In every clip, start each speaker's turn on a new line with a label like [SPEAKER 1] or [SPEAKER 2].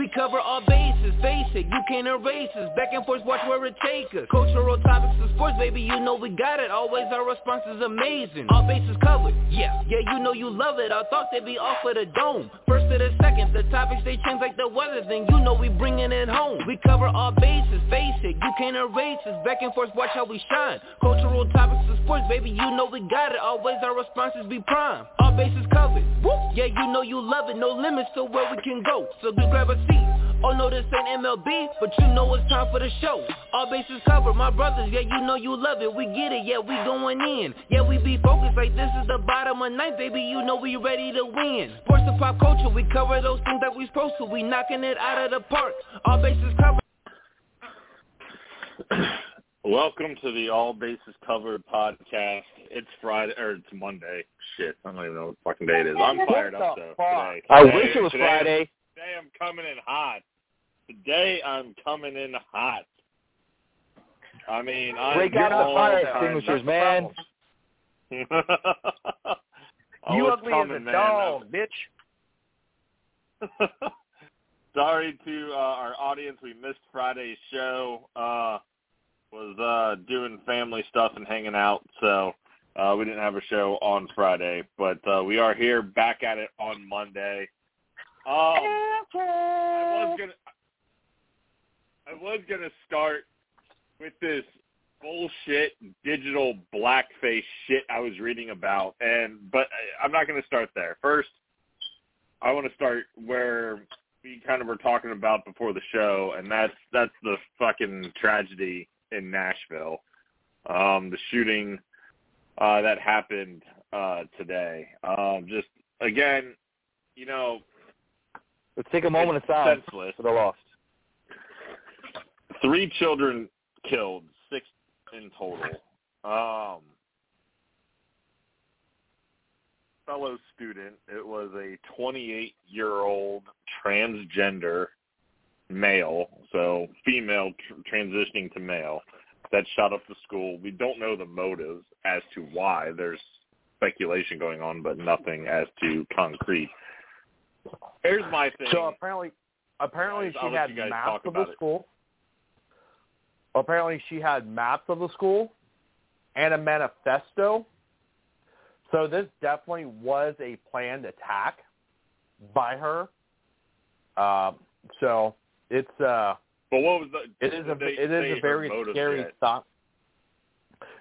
[SPEAKER 1] We cover all bases, basic, you can't erase us. Back and forth, watch where it take us. Cultural topics and sports, baby, you know we got it. Always our response is amazing. All bases covered, yeah, yeah, you know you love it. Our thoughts, they be off of the dome. First to the second, the topics, they change like the weather. Then you know we bringing it home. We cover all bases, basic, you can't erase us. Back and forth, watch how we shine. Cultural topics and sports, baby, you know we got it. Always our responses be prime. All bases covered, Woo! yeah, you know you love it. No limits to where we can go. So just grab a seat Oh no, this ain't MLB, but you know it's time for the show. All bases covered, my brothers, yeah, you know you love it. We get it, yeah, we going in. Yeah, we be focused like this is the bottom of night, baby. You know we ready to win. Sports and pop culture, we cover those things that we supposed to. We knocking it out of the park. All bases covered.
[SPEAKER 2] Welcome to the All Bases Covered podcast. It's Friday or it's Monday. Shit, I don't even know what fucking day it is. I'm fired up though today.
[SPEAKER 3] I
[SPEAKER 2] Today-
[SPEAKER 3] wish it was
[SPEAKER 2] today-
[SPEAKER 3] Friday.
[SPEAKER 2] Today I'm coming in hot. Today I'm coming in hot. I mean, I'm
[SPEAKER 3] Break out the fire extinguishers, man.
[SPEAKER 2] Oh,
[SPEAKER 4] you ugly
[SPEAKER 2] coming,
[SPEAKER 4] as a
[SPEAKER 2] man.
[SPEAKER 4] dog, bitch.
[SPEAKER 2] Sorry to uh, our audience. We missed Friday's show. Uh, was uh, doing family stuff and hanging out, so uh, we didn't have a show on Friday. But uh, we are here back at it on Monday. Um, I was gonna, I was gonna start with this bullshit digital blackface shit I was reading about, and but I- I'm not gonna start there. First, I want to start where we kind of were talking about before the show, and that's that's the fucking tragedy in Nashville, um, the shooting uh, that happened uh, today. Um, just again, you know,
[SPEAKER 3] Let's take a moment of silence
[SPEAKER 2] senseless.
[SPEAKER 3] for the lost.
[SPEAKER 2] Three children killed, six in total. Um, fellow student. It was a 28 year old transgender male, so female tr- transitioning to male, that shot up the school. We don't know the motives as to why. There's speculation going on, but nothing as to concrete. Here's my thing.
[SPEAKER 4] So apparently, apparently
[SPEAKER 2] I'll
[SPEAKER 4] she had maps of the
[SPEAKER 2] it.
[SPEAKER 4] school. Apparently, she had maps of the school and a manifesto. So this definitely was a planned attack by her. Um, so it's uh,
[SPEAKER 2] but what was the?
[SPEAKER 4] it is a
[SPEAKER 2] they
[SPEAKER 4] it is a very scary
[SPEAKER 2] yet?
[SPEAKER 4] thought.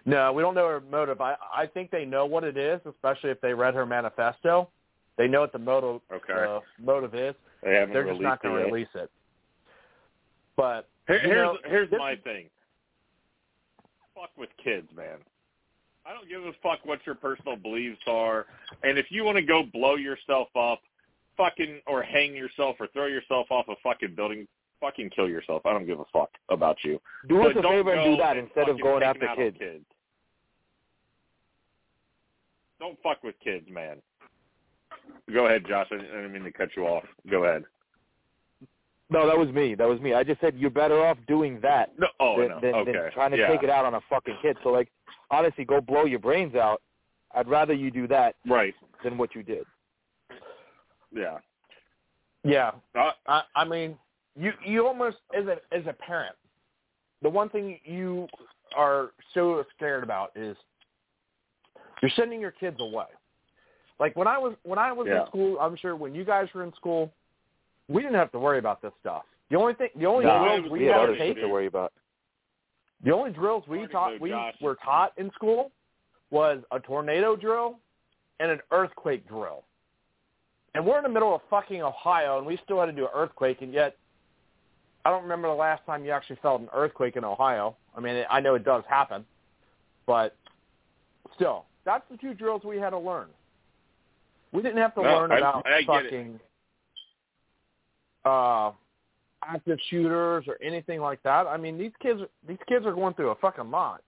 [SPEAKER 4] No, we don't know her motive. I I think they know what it is, especially if they read her manifesto. They know what the motive
[SPEAKER 2] Okay.
[SPEAKER 4] uh, motive is.
[SPEAKER 2] They haven't
[SPEAKER 4] They're just not going to release it. But
[SPEAKER 2] Here, here's
[SPEAKER 4] know,
[SPEAKER 2] here's my
[SPEAKER 4] is-
[SPEAKER 2] thing. Fuck with kids, man. I don't give a fuck what your personal beliefs are, and if you want to go blow yourself up, fucking or hang yourself or throw yourself off a fucking building, fucking kill yourself. I don't give a fuck about you.
[SPEAKER 3] Do us a favor and do that instead of going after
[SPEAKER 2] on
[SPEAKER 3] kids.
[SPEAKER 2] Don't fuck with kids, man. Go ahead, Josh. I didn't mean to cut you off. Go ahead.
[SPEAKER 3] No, that was me. That was me. I just said you're better off doing that
[SPEAKER 2] No, oh
[SPEAKER 3] than,
[SPEAKER 2] no.
[SPEAKER 3] than,
[SPEAKER 2] okay.
[SPEAKER 3] than trying to
[SPEAKER 2] yeah.
[SPEAKER 3] take it out on a fucking kid. So like, honestly, go blow your brains out. I'd rather you do that
[SPEAKER 2] Right.
[SPEAKER 3] than what you did.
[SPEAKER 2] Yeah.
[SPEAKER 4] yeah,
[SPEAKER 2] Uh,
[SPEAKER 4] I, I mean, you you almost as a as a parent, the one thing you are so scared about is you're sending your kids away. Like when I was when I was
[SPEAKER 2] Yeah.
[SPEAKER 4] in school, I'm sure when you guys were in school, we didn't have to worry about this stuff. The only thing, the only
[SPEAKER 2] No,
[SPEAKER 4] drills we
[SPEAKER 3] we had
[SPEAKER 4] had to take,
[SPEAKER 3] to worry about.
[SPEAKER 4] the only drills we taught we
[SPEAKER 2] Josh.
[SPEAKER 4] were taught in school was a tornado drill and an earthquake drill. And we're in the middle of fucking Ohio, and we still had to do an earthquake, and yet I don't remember the last time you actually felt an earthquake in Ohio. I mean, I know it does happen, but still, that's the two drills we had to learn. We didn't have to
[SPEAKER 2] No,
[SPEAKER 4] learn
[SPEAKER 2] I-
[SPEAKER 4] about
[SPEAKER 2] I it.
[SPEAKER 4] fucking uh, active shooters or anything like that. I mean, these kids these kids are going through a fucking lot.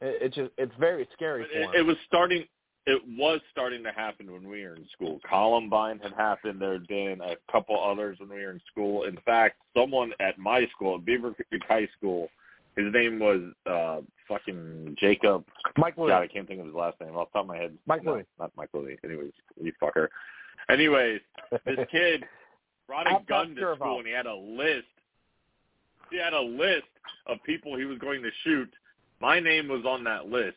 [SPEAKER 4] It, it's just it's very scary
[SPEAKER 2] But
[SPEAKER 4] for
[SPEAKER 2] it,
[SPEAKER 4] them.
[SPEAKER 2] it was starting. It was starting to happen when we were in school. Columbine had happened. There had been a couple others when we were in school. In fact, someone at my school, at Beavercreek High School, his name was uh fucking Jacob.
[SPEAKER 4] Mike Lee.
[SPEAKER 2] God, I can't think of his last name off the top of my head.
[SPEAKER 4] Mike
[SPEAKER 2] no, not Mike Lee. Anyways, you fucker. Anyways, this kid brought a gun to school and he had a list. He had a list of people he was going to shoot. My name was on that list.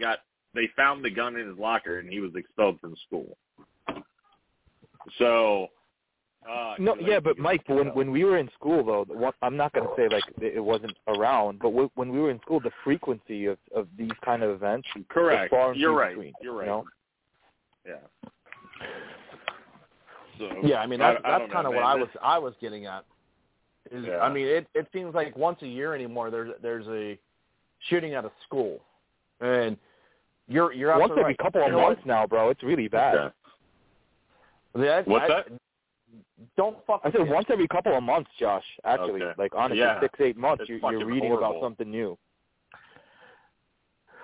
[SPEAKER 2] Got they found the gun in his locker and he was expelled from school. So uh
[SPEAKER 3] No,
[SPEAKER 2] he
[SPEAKER 3] yeah, but Mike, when when we were in school though, the one, I'm not going to say like it it wasn't around, but w- when we were in school, the frequency of of these kind of events
[SPEAKER 2] correct.
[SPEAKER 3] far and
[SPEAKER 2] You're right.
[SPEAKER 3] between,
[SPEAKER 2] You're
[SPEAKER 3] you
[SPEAKER 2] right.
[SPEAKER 3] know?
[SPEAKER 2] Yeah. So
[SPEAKER 4] Yeah, I mean that's
[SPEAKER 2] I, I
[SPEAKER 4] that's kind of what. I was I was getting at. Is,
[SPEAKER 2] Yeah.
[SPEAKER 4] I mean, it it seems like once a year anymore. There's there's a shooting at a school, and you're you're
[SPEAKER 3] Once every
[SPEAKER 4] right.
[SPEAKER 3] couple of
[SPEAKER 4] You know what?
[SPEAKER 3] months now, bro. It's really bad.
[SPEAKER 2] Okay.
[SPEAKER 4] That-
[SPEAKER 2] What's
[SPEAKER 4] I-
[SPEAKER 2] that?
[SPEAKER 4] Don't fuck.
[SPEAKER 3] I said
[SPEAKER 4] kids.
[SPEAKER 3] once every couple of months, Josh. Actually,
[SPEAKER 2] Okay.
[SPEAKER 3] like honestly,
[SPEAKER 2] Yeah.
[SPEAKER 3] six eight months,
[SPEAKER 2] It's
[SPEAKER 3] you're, you're reading
[SPEAKER 2] horrible.
[SPEAKER 3] about something new.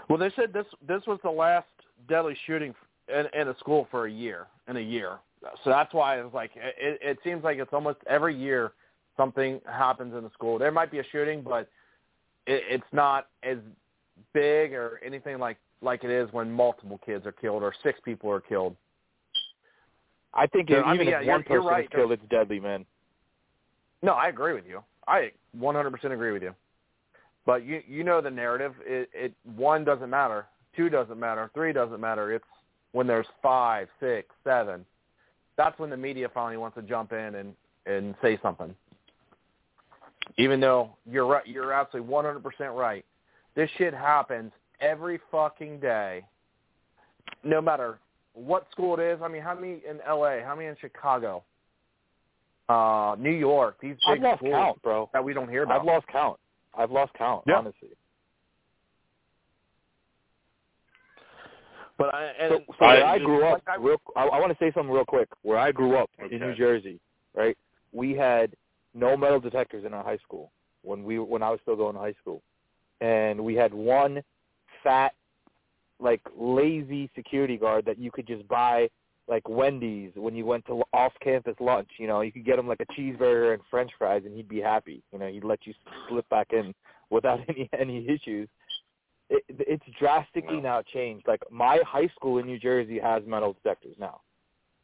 [SPEAKER 4] Well, they said this this was the last deadly shooting in, in a school for a year in a year. So that's why it's like it, it seems like it's almost every year something happens in the school. There might be a shooting, but it, it's not as big or anything like like it is when multiple kids are killed or six people are killed.
[SPEAKER 3] I think
[SPEAKER 4] So,
[SPEAKER 3] if,
[SPEAKER 4] I
[SPEAKER 3] even
[SPEAKER 4] mean, yeah,
[SPEAKER 3] if one person
[SPEAKER 4] right.
[SPEAKER 3] is killed, it's deadly, man.
[SPEAKER 4] No, I agree with you. I 100% agree with you. But you you know the narrative. It, it one doesn't matter, two doesn't matter, three doesn't matter. It's when there's five, six, seven. That's when the media finally wants to jump in and and say something. Even though you're right, you're absolutely 100% right. This shit happens every fucking day, no matter what school it is. I mean, how many in L.A., how many in Chicago, uh, New York, these
[SPEAKER 3] I've
[SPEAKER 4] big
[SPEAKER 3] lost
[SPEAKER 4] schools
[SPEAKER 3] count, bro.
[SPEAKER 4] that we don't hear about.
[SPEAKER 3] I've lost count. I've lost count,
[SPEAKER 4] Yeah.
[SPEAKER 3] honestly.
[SPEAKER 4] But I, and
[SPEAKER 3] So, so
[SPEAKER 2] I
[SPEAKER 3] where I
[SPEAKER 2] just-
[SPEAKER 3] grew up,
[SPEAKER 4] like I-
[SPEAKER 3] real, I, I want to say something real quick. Where I grew up
[SPEAKER 2] Okay.
[SPEAKER 3] in New Jersey, right? We had no metal detectors in our high school when we when I was still going to high school, and we had one fat, like lazy security guard that you could just buy like Wendy's when you went to off-campus lunch. You know, you could get him like a cheeseburger and French fries, and he'd be happy. You know, he'd let you slip back in without any any issues. It, it's drastically
[SPEAKER 2] Wow.
[SPEAKER 3] now changed. Like my high school in New Jersey has metal detectors now.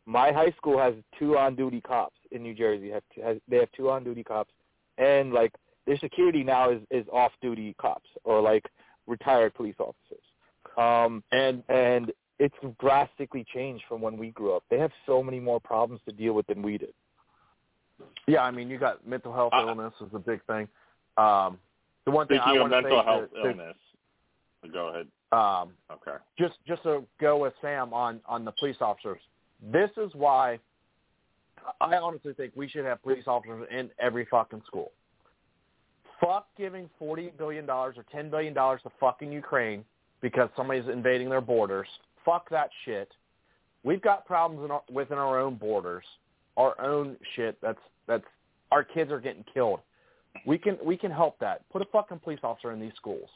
[SPEAKER 3] My high school has two on-duty cops in New Jersey. Have has, they have two on-duty cops, and like their security now is is off-duty cops or like retired police officers. Um,
[SPEAKER 4] and
[SPEAKER 3] and it's drastically changed from when we grew up. They have so many more problems to deal with than we did.
[SPEAKER 4] yeah, I mean, you got mental health
[SPEAKER 2] Uh,
[SPEAKER 4] illness is a big thing. Um, the one thing I
[SPEAKER 2] of
[SPEAKER 4] want to
[SPEAKER 2] mental
[SPEAKER 4] say
[SPEAKER 2] health
[SPEAKER 4] to, to,
[SPEAKER 2] illness, go ahead.
[SPEAKER 4] um,
[SPEAKER 2] Okay.
[SPEAKER 4] just just to go with Sam on on the police officers. This is why I honestly think we should have police officers in every fucking school. Fuck giving forty billion dollars or ten billion dollars to fucking Ukraine because somebody's invading their borders. Fuck that shit. We've got problems in our, within our own borders, our own shit. That's that's our kids are getting killed. We can we can help that. Put a fucking police officer in these schools.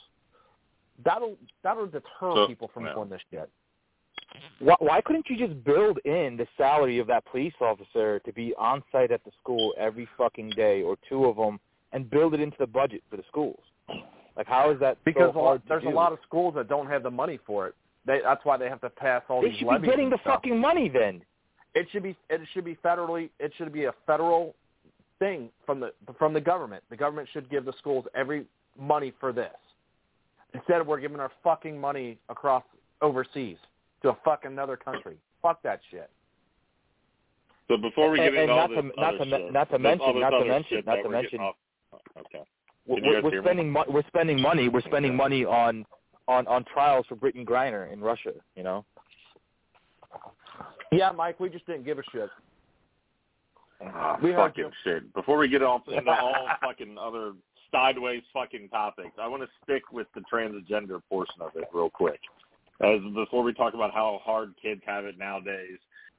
[SPEAKER 4] That'll that'll deter
[SPEAKER 2] So-
[SPEAKER 4] people from
[SPEAKER 2] yeah.
[SPEAKER 4] doing this shit.
[SPEAKER 3] Why, why couldn't you just build in the salary of that police officer to be on site at the school every fucking day, or two of them, and build it into the budget for the schools? Like, how is that
[SPEAKER 4] Because
[SPEAKER 3] so
[SPEAKER 4] a lot,
[SPEAKER 3] to
[SPEAKER 4] there's
[SPEAKER 3] do?
[SPEAKER 4] a lot of schools that don't have the money for it. They, that's why they have to pass all
[SPEAKER 3] They
[SPEAKER 4] these They
[SPEAKER 3] should be getting the
[SPEAKER 4] stuff.
[SPEAKER 3] fucking money then.
[SPEAKER 4] It should be it should be federally it should be a federal thing from the from the government. The government should give the schools every money for this. Instead, of we're giving our fucking money across overseas to a fucking another country. Fuck that shit.
[SPEAKER 2] So before we get
[SPEAKER 3] and
[SPEAKER 2] into all
[SPEAKER 3] not
[SPEAKER 2] this
[SPEAKER 3] to- not
[SPEAKER 2] other
[SPEAKER 3] to
[SPEAKER 2] shit,
[SPEAKER 3] not to mention- not to mention- not to mention-
[SPEAKER 2] off- Okay.
[SPEAKER 3] We're,
[SPEAKER 2] Can you
[SPEAKER 3] we're spending mo- we're spending money. We're spending money on on on trials for Brittney Griner in Russia. You know.
[SPEAKER 4] Yeah, Mike, we just didn't give a shit.
[SPEAKER 2] Ah,
[SPEAKER 4] We heard
[SPEAKER 2] fucking
[SPEAKER 4] you.
[SPEAKER 2] shit. Before we get off into all fucking other sideways fucking topics, I want to stick with the transgender portion of it real quick. As before we talk about how hard kids have it nowadays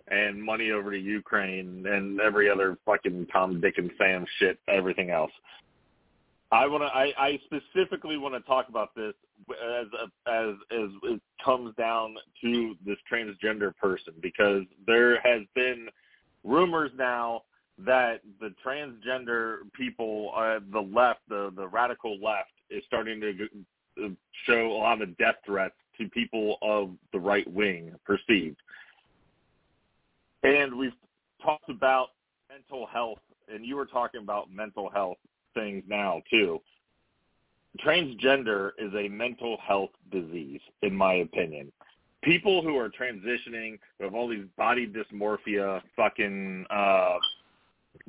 [SPEAKER 2] and money over to Ukraine and every other fucking Tom, Dick, and Sam shit, everything else. I want to. I, I specifically want to talk about this as as as it comes down to this transgender person because there has been rumors now that the transgender people, uh, the left, the the radical left, is starting to uh, show a lot of death threats to people of the right wing perceived. And we've talked about mental health, and you were talking about mental health things now too. Transgender is a mental health disease, in my opinion. People who are transitioning, who have all these body dysmorphia, fucking uh,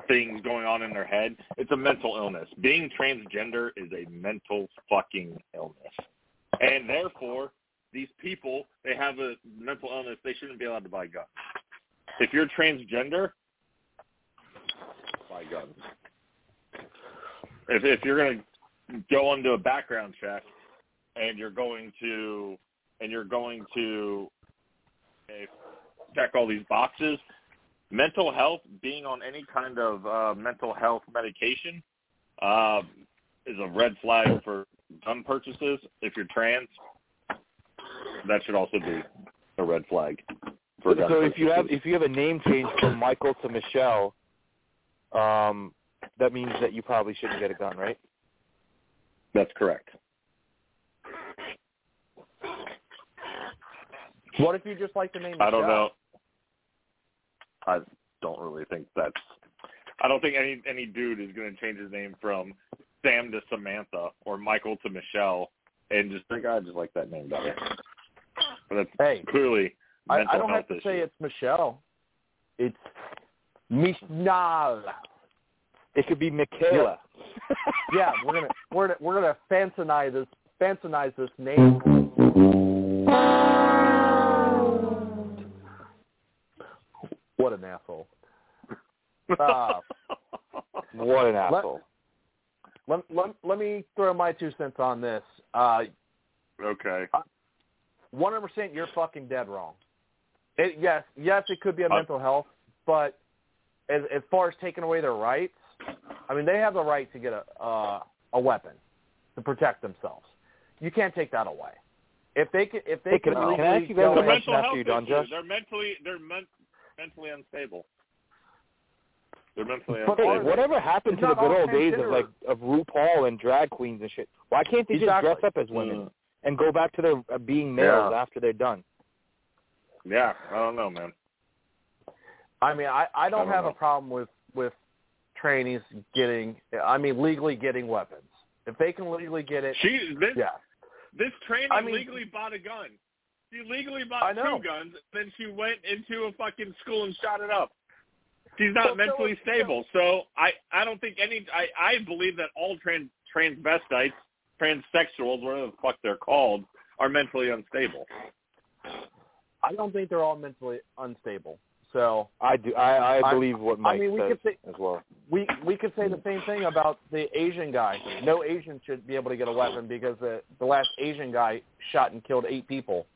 [SPEAKER 2] things going on in their head, it's a mental illness. Being transgender is a mental fucking illness, and therefore, these people they have a mental illness. They shouldn't be allowed to buy guns. If you're transgender, buy guns. If if you're gonna go into a background check and you're going to and you're going to okay, check all these boxes, mental health, being on any kind of uh, mental health medication, uh, is a red flag for gun purchases. If you're trans, that should also be a red flag. For gun
[SPEAKER 3] so if you have if you have a name change from Michael to Michelle, um, that means that you probably shouldn't get a gun, right?
[SPEAKER 2] that's correct.
[SPEAKER 4] What if you just like the name?
[SPEAKER 2] I don't
[SPEAKER 4] Michelle?
[SPEAKER 2] know. I don't really think that's. I don't think any any dude is going to change his name from Sam to Samantha or Michael to Michelle and just think I just like that name better. But that's
[SPEAKER 4] Hey,
[SPEAKER 2] clearly
[SPEAKER 4] I, I don't have to
[SPEAKER 2] issue.
[SPEAKER 4] say it's Michelle. It's Michelle.
[SPEAKER 3] It could be Michaela.
[SPEAKER 4] Yeah, we're gonna we're gonna we're gonna fancionize this fancionize this name. What an asshole. Uh,
[SPEAKER 3] what an
[SPEAKER 4] Let-
[SPEAKER 3] asshole.
[SPEAKER 4] let, let, let me throw my two cents on this. Uh,
[SPEAKER 2] okay.
[SPEAKER 4] 100% you're fucking dead wrong. It, yes, yes, it could be a
[SPEAKER 2] Uh,
[SPEAKER 4] mental health, but as, as far as taking away their rights, I mean, they have the right to get a uh, a weapon to protect themselves. You can't take that away. If they can, if they
[SPEAKER 3] Hey,
[SPEAKER 4] can,
[SPEAKER 3] can
[SPEAKER 4] legally
[SPEAKER 3] can I ask you guys
[SPEAKER 4] go
[SPEAKER 3] a question
[SPEAKER 2] mental
[SPEAKER 3] after
[SPEAKER 2] health
[SPEAKER 3] you're done. Josh?
[SPEAKER 2] They're mentally they're men, mentally unstable. They're mentally
[SPEAKER 4] But
[SPEAKER 3] Hey,
[SPEAKER 2] unstable.
[SPEAKER 3] whatever happened
[SPEAKER 4] It's
[SPEAKER 3] to the good old days of like of RuPaul and drag queens and shit? Why can't they just dress up as women
[SPEAKER 2] Mm.
[SPEAKER 3] and go back to their uh, being males
[SPEAKER 2] Yeah.
[SPEAKER 3] after they're done?
[SPEAKER 2] Yeah, I don't know, man.
[SPEAKER 4] I mean, I, I don't
[SPEAKER 2] I don't
[SPEAKER 4] have
[SPEAKER 2] know.
[SPEAKER 4] a problem with with trainees getting, I mean, legally getting weapons. If they can legally get it,
[SPEAKER 2] She this
[SPEAKER 4] yeah.
[SPEAKER 2] this trainee
[SPEAKER 4] I mean-
[SPEAKER 2] legally bought a gun. She legally bought two guns, then she went into a fucking school and shot it up. She's not
[SPEAKER 4] Well,
[SPEAKER 2] mentally
[SPEAKER 4] so-
[SPEAKER 2] stable, so I I don't think any I I believe that all trans transvestites, transsexuals, whatever the fuck they're called, are mentally unstable.
[SPEAKER 4] I don't think they're all mentally unstable. So
[SPEAKER 3] I do. I, I
[SPEAKER 4] I-
[SPEAKER 3] believe what Mike
[SPEAKER 4] mean, we
[SPEAKER 3] says
[SPEAKER 4] could say-
[SPEAKER 3] as well.
[SPEAKER 4] we we could say the same thing about the Asian guy. No Asian should be able to get a weapon because the the last Asian guy shot and killed eight people.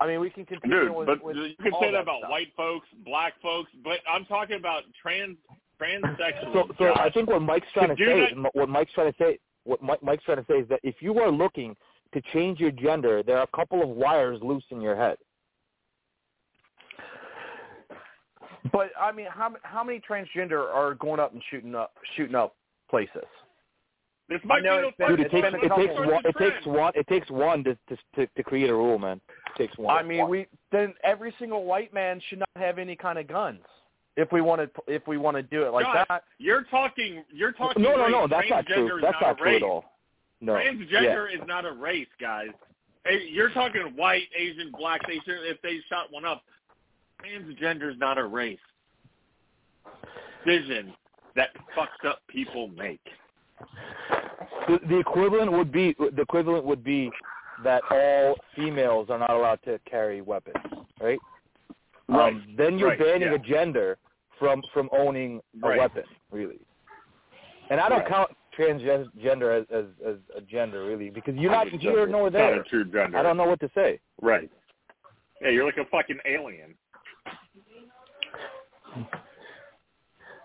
[SPEAKER 4] I mean, we can continue
[SPEAKER 2] Dude,
[SPEAKER 4] with,
[SPEAKER 2] but
[SPEAKER 4] with
[SPEAKER 2] you can
[SPEAKER 4] all
[SPEAKER 2] say that about
[SPEAKER 4] stuff.
[SPEAKER 2] white folks, black folks, but I'm talking about trans transsexuals.
[SPEAKER 3] So, so I think what Mike's trying to say,
[SPEAKER 2] that-
[SPEAKER 3] what Mike's trying to say, what Mike, Mike's trying to say is that if you are looking to change your gender, there are a couple of wires loose in your head.
[SPEAKER 4] But I mean, how how many transgender are going up and shooting up shooting up places?
[SPEAKER 2] this might
[SPEAKER 4] know
[SPEAKER 2] be
[SPEAKER 4] it's
[SPEAKER 2] the
[SPEAKER 4] been-
[SPEAKER 3] Dude, it takes it takes one it takes one it takes one to to to, to create a rule, man. It takes one.
[SPEAKER 4] I mean, we then every single white man should not have any kind of guns if we want to if we want to do it like
[SPEAKER 2] Josh,
[SPEAKER 4] that.
[SPEAKER 2] You're talking. You're talking.
[SPEAKER 3] no, no,
[SPEAKER 2] race.
[SPEAKER 3] no, that's not
[SPEAKER 2] Transgender
[SPEAKER 3] true.
[SPEAKER 2] is
[SPEAKER 3] That's
[SPEAKER 2] not,
[SPEAKER 3] not
[SPEAKER 2] a
[SPEAKER 3] true
[SPEAKER 2] race.
[SPEAKER 3] at all. No.
[SPEAKER 2] Transgender is not a race, guys. Hey, You're talking white, Asian, black. They should, if they shot one up. Transgender is not a race. Decision that fucked up people make.
[SPEAKER 3] The, the equivalent would be the equivalent would be that all females are not allowed to carry weapons, right?
[SPEAKER 2] Right.
[SPEAKER 3] Um, then you're
[SPEAKER 2] Right,
[SPEAKER 3] banning
[SPEAKER 2] yeah.
[SPEAKER 3] a gender from from owning a
[SPEAKER 2] Right.
[SPEAKER 3] weapon, really. And I don't
[SPEAKER 2] Right.
[SPEAKER 3] count transgender as, as as a gender, really, because you're not here nor
[SPEAKER 2] It's not
[SPEAKER 3] there.
[SPEAKER 2] a true gender.
[SPEAKER 3] I don't know what to say.
[SPEAKER 2] Right. Yeah, you're like a fucking alien.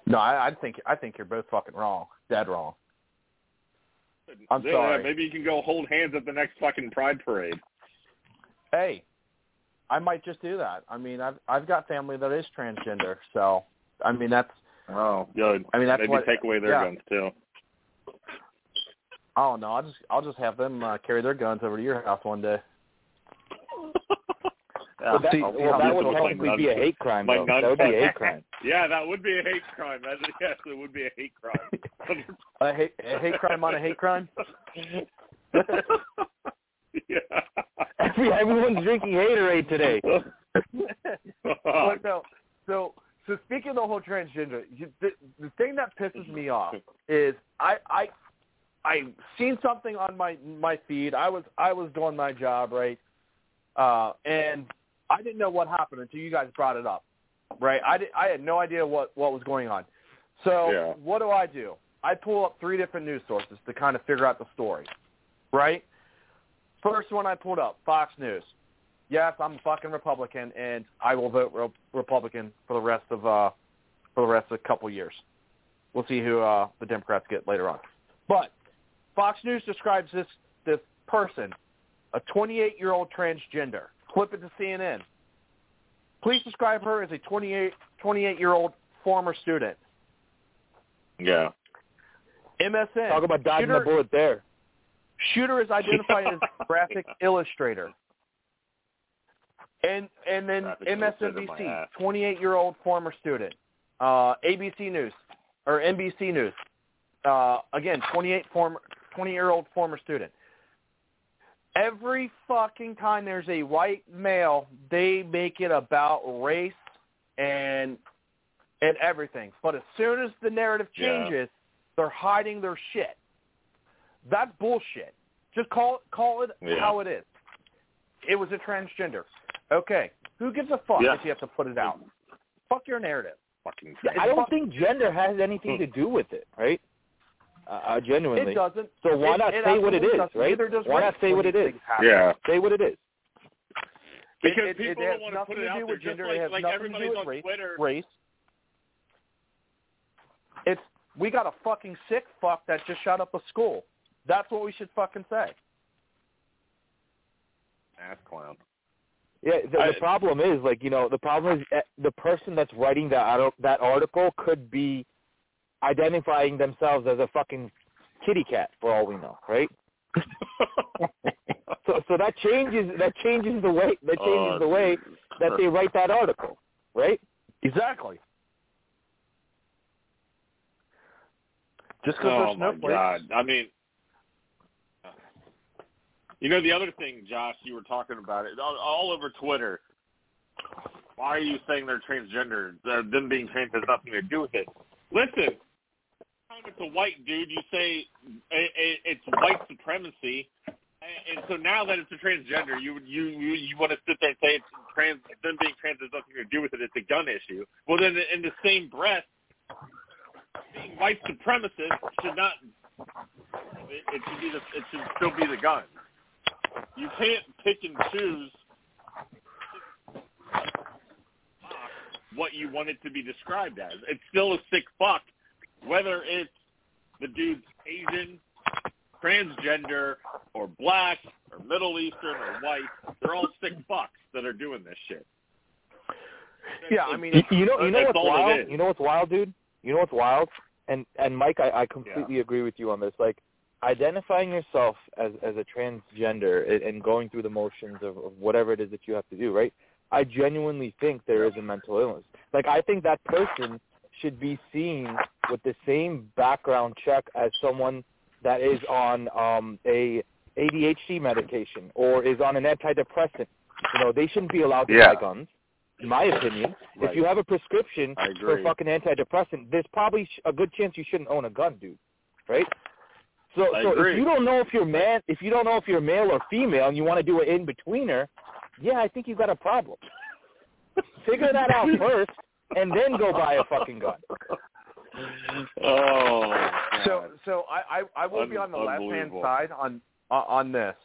[SPEAKER 4] No, I, I think I think you're both fucking wrong, dead wrong. I'm
[SPEAKER 2] Yeah,
[SPEAKER 4] sorry.
[SPEAKER 2] Maybe you can go hold hands at the next fucking Pride parade.
[SPEAKER 4] Hey, I might just do that. I mean, I've I've got family that is transgender, so I mean that's
[SPEAKER 2] Oh, good.
[SPEAKER 4] I mean that's
[SPEAKER 2] Maybe
[SPEAKER 4] what
[SPEAKER 2] take away their
[SPEAKER 4] yeah.
[SPEAKER 2] guns too.
[SPEAKER 4] Oh don't. I'll just I'll just have them uh, carry their guns over to your house one day.
[SPEAKER 3] Well, that,
[SPEAKER 4] See-
[SPEAKER 3] well,
[SPEAKER 4] see
[SPEAKER 3] that would
[SPEAKER 4] was like
[SPEAKER 3] technically be a hate crime,
[SPEAKER 2] My
[SPEAKER 3] though. That would be a hate crime.
[SPEAKER 2] Yeah, that would be a hate crime. That, yes, it would be a hate crime.
[SPEAKER 4] A hate, a hate crime on a hate crime.
[SPEAKER 2] yeah.
[SPEAKER 3] Everyone's drinking haterade today.
[SPEAKER 4] Well, no. So, so speaking of the whole transgender, you, the, the thing that pisses me off is I, I, I seen something on my my feed. I was I was doing my job right, uh, and I didn't know what happened until you guys brought it up, right? I did, I had no idea what what was going on. So
[SPEAKER 2] Yeah.
[SPEAKER 4] what do I do? I pull up three different news sources to kind of figure out the story, right? First one I pulled up, Fox News yes, I'm a fucking Republican, and I will vote re- Republican for the rest of uh, for the rest of a couple years. We'll see who uh, the Democrats get later on. But Fox News describes this this person, a 28 year old transgender. Flip it to CNN. Please describe her as a 28 28 year old former student.
[SPEAKER 2] Yeah.
[SPEAKER 4] MSN.
[SPEAKER 3] Talk about dodging
[SPEAKER 4] shooter,
[SPEAKER 3] the bullet there.
[SPEAKER 4] Shooter is identified as graphic illustrator. And and then MSNBC, 28 year old former student. Uh, ABC News or NBC News. Uh, again, 28 former 20 year old former student. Every fucking time there's a white male, they make it about race and and everything. But as soon as the narrative
[SPEAKER 2] Yeah.
[SPEAKER 4] changes, they're hiding their shit. That's bullshit. Just call it call it
[SPEAKER 2] Yeah.
[SPEAKER 4] how it is. It was a transgender. Okay. Who gives a fuck
[SPEAKER 2] Yeah.
[SPEAKER 4] if you have to put it out? Fuck your narrative.
[SPEAKER 2] Fucking.
[SPEAKER 3] Yeah, I don't think gender has anything to hmm. do with it, right? Uh, uh, genuinely.
[SPEAKER 4] It doesn't.
[SPEAKER 3] So why
[SPEAKER 4] It-
[SPEAKER 3] not
[SPEAKER 4] it
[SPEAKER 3] say what it is,
[SPEAKER 4] doesn't.
[SPEAKER 3] right?
[SPEAKER 4] Neither does
[SPEAKER 3] Why not say what it
[SPEAKER 4] these
[SPEAKER 3] is?
[SPEAKER 4] things happen.
[SPEAKER 2] Yeah.
[SPEAKER 3] Say what it is.
[SPEAKER 2] Because
[SPEAKER 4] it, it,
[SPEAKER 2] people
[SPEAKER 4] it
[SPEAKER 2] don't want to
[SPEAKER 4] nothing
[SPEAKER 2] put it
[SPEAKER 4] to
[SPEAKER 2] out
[SPEAKER 4] do
[SPEAKER 2] there.
[SPEAKER 4] with
[SPEAKER 2] Just
[SPEAKER 4] gender.
[SPEAKER 2] like,
[SPEAKER 4] it has
[SPEAKER 2] like
[SPEAKER 4] nothing to
[SPEAKER 2] everybody's
[SPEAKER 4] do with
[SPEAKER 2] on
[SPEAKER 4] race.
[SPEAKER 2] Twitter.
[SPEAKER 4] race. It's we got a fucking sick fuck that just shot up a school. That's what we should fucking say.
[SPEAKER 2] Ass clown.
[SPEAKER 3] Yeah, the,
[SPEAKER 2] I-
[SPEAKER 3] the problem is like you know the problem is eh, the person that's writing that that article could be identifying themselves as a fucking kitty cat for all we know, right? So so that changes that changes the way that changes
[SPEAKER 2] Oh,
[SPEAKER 3] the way that they write that article, right?
[SPEAKER 4] Exactly. Just because
[SPEAKER 2] Oh
[SPEAKER 4] there's
[SPEAKER 2] my
[SPEAKER 4] snowflakes.
[SPEAKER 2] god! I mean, you know the other thing, Josh, you were talking about it all, all over Twitter. Why are you saying they're transgender? Uh, them being trans has nothing to do with it. Listen, time it's a white dude, you say i i it's white supremacy, and, and so now that it's a transgender, you you you, you want to sit there and say it's trans, them being trans has nothing to do with it. It's a gun issue. Well, then in the same breath, being white supremacist should not. It, it should be the. It should still be the gun. You can't pick and choose what you want it to be described as. It's still a sick fuck, whether it's the dude's Asian, transgender, or black, or Middle Eastern, or white. They're all sick fucks that are doing this shit.
[SPEAKER 4] Yeah, I mean,
[SPEAKER 3] You, you know, you know what's wild? You know what's wild, dude? You know what's wild? And and Mike, I, I completely agree with you on this. Like identifying yourself as as a transgender and, and going through the motions of, of whatever it is that you have to do, right? I genuinely think there is a mental illness. Like I think that person should be seen with the same background check as someone that is on um a ADHD medication or is on an antidepressant. You know, they shouldn't be allowed to
[SPEAKER 2] Yeah.
[SPEAKER 3] buy guns, in my opinion.
[SPEAKER 2] Right.
[SPEAKER 3] If you have a prescription for
[SPEAKER 2] agree.
[SPEAKER 3] fucking antidepressant, there's probably a good chance you shouldn't own a gun, dude. Right? So,
[SPEAKER 2] I
[SPEAKER 3] so
[SPEAKER 2] agree.
[SPEAKER 3] if you don't know if you're man, if you don't know if you're male or female, and you want to do an in betweener, yeah, I think you've got a problem. Figure that out first, and then go buy a fucking gun.
[SPEAKER 2] Oh.
[SPEAKER 4] So
[SPEAKER 2] God.
[SPEAKER 4] so I I, I will be on the left hand side on uh, on this.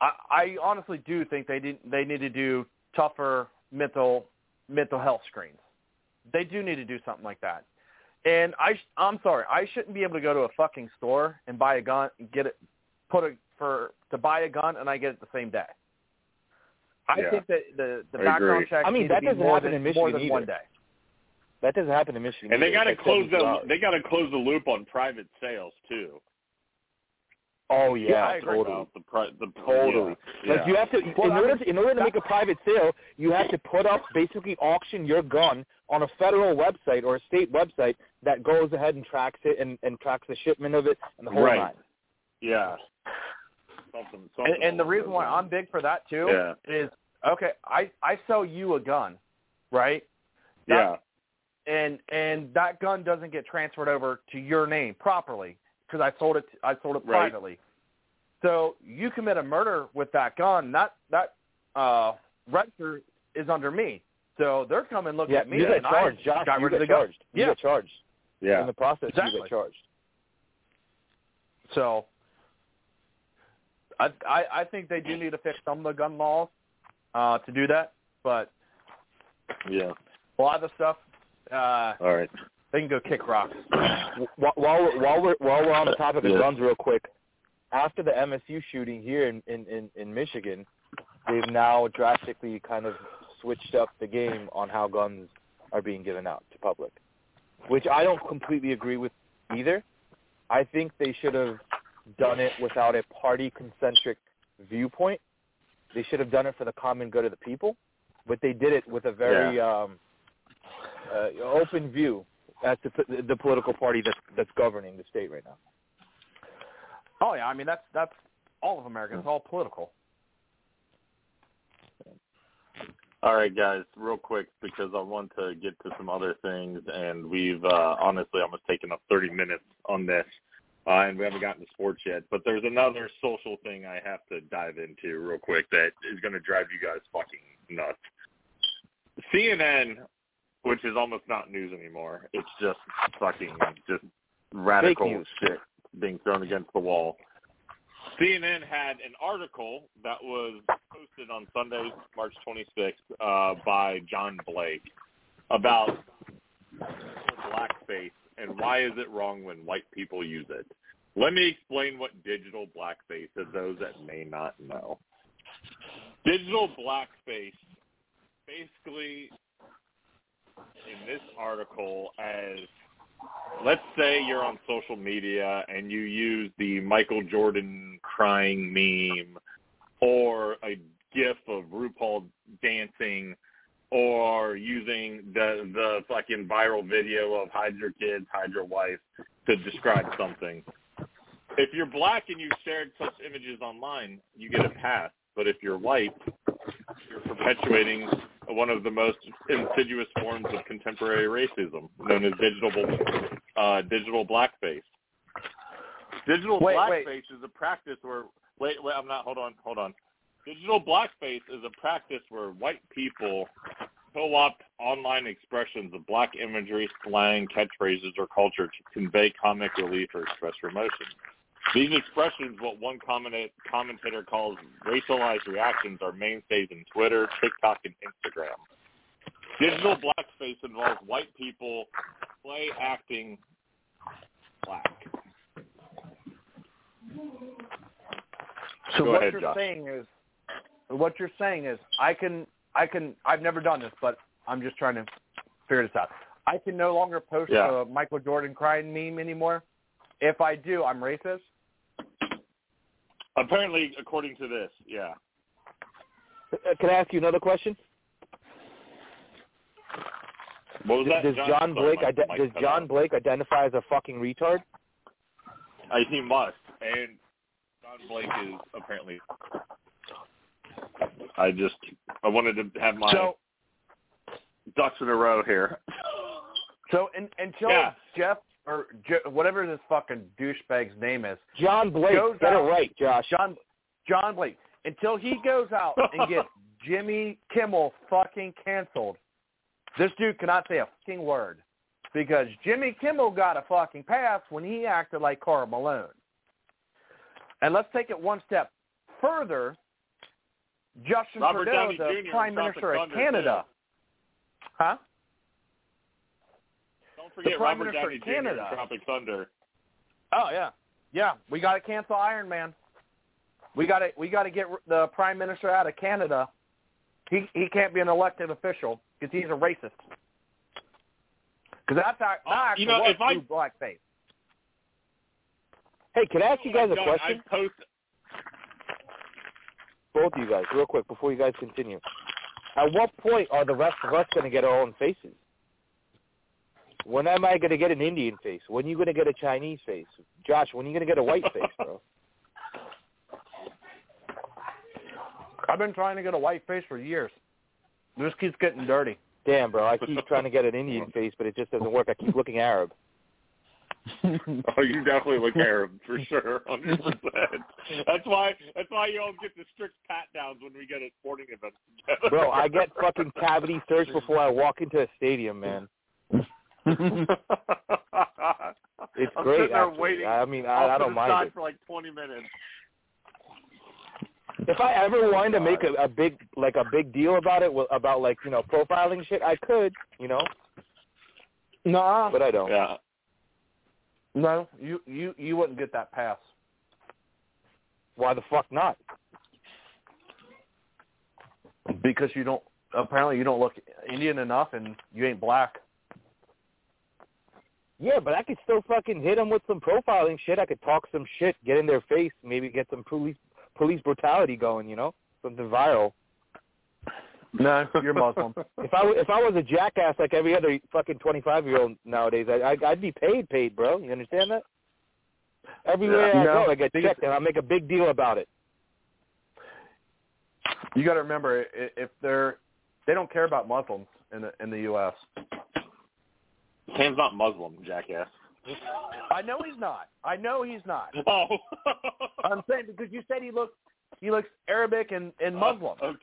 [SPEAKER 4] I, I honestly do think they didn't they need to do tougher mental mental health screens. They do need to do something like that. And I sh- I'm sorry, I shouldn't be able to go to a fucking store and buy a gun, and get it, put a for to buy a gun, and I get it the same day. I
[SPEAKER 2] Yeah.
[SPEAKER 4] think that the the
[SPEAKER 2] I
[SPEAKER 4] background
[SPEAKER 2] agree.
[SPEAKER 4] check
[SPEAKER 3] I mean, that doesn't happen
[SPEAKER 4] than,
[SPEAKER 3] in Michigan
[SPEAKER 4] more than
[SPEAKER 3] either.
[SPEAKER 4] one day.
[SPEAKER 3] That doesn't happen in Michigan.
[SPEAKER 2] and they got to close the
[SPEAKER 3] hours.
[SPEAKER 2] they got to close the loop on private sales too.
[SPEAKER 3] Oh yeah,
[SPEAKER 4] Yeah, I agree.
[SPEAKER 3] totally.
[SPEAKER 2] About the pri- the
[SPEAKER 3] Totally.
[SPEAKER 2] Yeah.
[SPEAKER 3] Like you have to,
[SPEAKER 4] Well,
[SPEAKER 3] in order to, in order to make a private sale, you have to put up basically auction your gun on a federal website or a state website that goes ahead and tracks it and, and tracks the shipment of it and the whole
[SPEAKER 2] Right.
[SPEAKER 3] nine.
[SPEAKER 2] yeah. Something, something
[SPEAKER 4] And, and the reason why I'm big for that too
[SPEAKER 2] Yeah.
[SPEAKER 4] is okay. I I sell you a gun, right?
[SPEAKER 2] Yeah.
[SPEAKER 4] And and that gun doesn't get transferred over to your name properly because I sold it I sold it
[SPEAKER 2] Right.
[SPEAKER 4] privately. So you commit a murder with that gun, that that uh register is under me. So they're coming looking
[SPEAKER 3] Yeah,
[SPEAKER 4] at me
[SPEAKER 3] you get
[SPEAKER 4] and
[SPEAKER 3] charged,
[SPEAKER 4] I
[SPEAKER 3] Josh.
[SPEAKER 4] got
[SPEAKER 3] you
[SPEAKER 4] rid
[SPEAKER 3] get
[SPEAKER 4] of the gun.
[SPEAKER 3] charged. You
[SPEAKER 4] Yeah.
[SPEAKER 3] get charged.
[SPEAKER 2] Yeah.
[SPEAKER 3] In the process, you get charged.
[SPEAKER 4] So I, I I think they do need to fix some of the gun laws uh to do that, but
[SPEAKER 2] Yeah.
[SPEAKER 4] a lot of the stuff uh
[SPEAKER 2] All right.
[SPEAKER 4] they can go kick rocks.
[SPEAKER 3] While while we're, while we're while we're on the topic of
[SPEAKER 2] Yeah.
[SPEAKER 3] guns, real quick, after the MSU shooting here in, in in in Michigan, they've now drastically kind of switched up the game on how guns are being given out to public, which I don't completely agree with either. I think they should have done it without a party concentric viewpoint. They should have done it for the common good of the people, but they did it with a very um, uh, open view as to the political party that's that's governing the state right now.
[SPEAKER 4] Oh yeah, I mean that's that's all of America. It's all political.
[SPEAKER 2] All right, guys, real quick because I want to get to some other things, and we've uh, honestly almost taken up 30 minutes on this, uh, and we haven't gotten to sports yet. But there's another social thing I have to dive into real quick that is going to drive you guys fucking nuts. CNN, which is almost not news anymore, it's just fucking just radical shit being thrown against the wall. CNN had an article that was posted on Sunday, March 26th, uh, by John Blake about blackface and why is it wrong when white people use it. Let me explain what digital blackface is, those that may not know. Digital blackface, basically, in this article, as let's say you're on social media and you use the Michael Jordan crying meme or a gif of RuPaul dancing or using the the fucking viral video of hide your kids, hide your wife to describe something. If you're black and you shared such images online, you get a pass. But if you're white, you're perpetuating one of the most insidious forms of contemporary racism, known as digital uh, digital blackface. Digital
[SPEAKER 4] Wait,
[SPEAKER 2] blackface
[SPEAKER 4] wait.
[SPEAKER 2] is a practice where wait, wait, I'm not. Hold on, hold on. Digital blackface is a practice where white people co-opt online expressions of black imagery, slang, catchphrases, or culture to convey comic relief or express emotion. These expressions, what one commentator calls racialized reactions, are mainstays in Twitter, TikTok, and Instagram. Digital blackface involves white people play acting black.
[SPEAKER 4] So
[SPEAKER 2] Go
[SPEAKER 4] what
[SPEAKER 2] ahead,
[SPEAKER 4] you're
[SPEAKER 2] Josh.
[SPEAKER 4] saying is, what you're saying is, I can, I can, I've never done this, but I'm just trying to figure this out. I can no longer post
[SPEAKER 2] Yeah.
[SPEAKER 4] a Michael Jordan crying meme anymore. If I do, I'm racist.
[SPEAKER 2] Apparently, according to this, yeah.
[SPEAKER 3] Uh, Can I ask you another question?
[SPEAKER 2] What was that?
[SPEAKER 3] Does
[SPEAKER 2] John,
[SPEAKER 3] John Blake
[SPEAKER 2] my
[SPEAKER 3] ide-
[SPEAKER 2] mic
[SPEAKER 3] does John
[SPEAKER 2] out.
[SPEAKER 3] Blake identify as a fucking retard?
[SPEAKER 2] Uh, he must, and John Blake is apparently. I just I wanted to have my
[SPEAKER 4] So,
[SPEAKER 2] ducks in a row here.
[SPEAKER 4] so until
[SPEAKER 2] Yeah.
[SPEAKER 4] Jeff or Je- whatever this fucking douchebag's name is,
[SPEAKER 3] John Blake,
[SPEAKER 4] Goes
[SPEAKER 3] get it right, Josh.
[SPEAKER 4] John John Blake, until he goes out and gets Jimmy Kimmel fucking canceled, this dude cannot say a fucking word. Because Jimmy Kimmel got a fucking pass when he acted like Karl Malone. And let's take it one step further. Justin
[SPEAKER 2] Robert
[SPEAKER 4] Trudeau,
[SPEAKER 2] Downey
[SPEAKER 4] the
[SPEAKER 2] Jr.
[SPEAKER 4] Prime Minister of
[SPEAKER 2] Thunder,
[SPEAKER 4] Canada. Huh?
[SPEAKER 2] Don't forget
[SPEAKER 4] Prime
[SPEAKER 2] Robert
[SPEAKER 4] Minister
[SPEAKER 2] Downey
[SPEAKER 4] of
[SPEAKER 2] Jr. in
[SPEAKER 4] Canada.
[SPEAKER 2] Tropic Thunder.
[SPEAKER 4] Oh yeah, yeah. We got to cancel Iron Man. We got to we got to get the prime minister out of Canada. He he can't be an elected official because he's a racist. Because that's how,
[SPEAKER 2] Uh,
[SPEAKER 4] that
[SPEAKER 2] you
[SPEAKER 4] actually
[SPEAKER 2] know, if I-
[SPEAKER 4] blackface.
[SPEAKER 3] Hey, can I ask you guys a question?
[SPEAKER 2] I post.
[SPEAKER 3] Both of you guys, real quick, before you guys continue. At what point are the rest of us going to get our own faces? When am I going to get an Indian face? When are you going to get a Chinese face? Josh, when are you going to get a white face, bro?
[SPEAKER 4] I've been trying to get a white face for years. It just keeps getting dirty.
[SPEAKER 3] Damn, bro, I keep trying to get an Indian face, but it just doesn't work. I keep looking Arab.
[SPEAKER 2] Oh, you definitely look Arab for sure, hundred percent. That's why. That's why you all get the strict pat downs when we get at sporting events together.
[SPEAKER 3] Bro, I get fucking cavity search before I walk into a stadium, man. It's
[SPEAKER 2] I'm
[SPEAKER 3] great.
[SPEAKER 2] sitting there
[SPEAKER 3] actually.
[SPEAKER 2] waiting
[SPEAKER 3] I mean, I, I don't mind it.
[SPEAKER 2] for like twenty minutes.
[SPEAKER 3] If I ever wanted to make a, a big, like a big deal about it, about like you know profiling shit, I could, you know,
[SPEAKER 4] Nah,
[SPEAKER 3] but I don't.
[SPEAKER 2] Yeah.
[SPEAKER 4] no, you you you wouldn't get that pass.
[SPEAKER 3] Why the fuck not?
[SPEAKER 4] because you don't apparently you don't look Indian enough and you ain't black.
[SPEAKER 3] Yeah, but I could still fucking hit them with some profiling shit. I could talk some shit, get in their face, maybe get some police police brutality going, you know, something viral.
[SPEAKER 4] No, you're Muslim.
[SPEAKER 3] If I w- if I was a jackass like every other fucking twenty five year old nowadays, I, I I'd be paid, paid, bro. You understand that? Everywhere
[SPEAKER 4] Yeah.
[SPEAKER 3] I
[SPEAKER 4] No,
[SPEAKER 3] go, I get
[SPEAKER 4] because-
[SPEAKER 3] checked, and I make a big deal about it.
[SPEAKER 4] you got to remember if they're they don't care about Muslims in the in the U.S.
[SPEAKER 2] Sam's not Muslim, jackass.
[SPEAKER 4] I know he's not. I know he's not.
[SPEAKER 2] Oh.
[SPEAKER 4] I'm saying because you said he looks he looks Arabic and and Muslim.
[SPEAKER 2] Okay.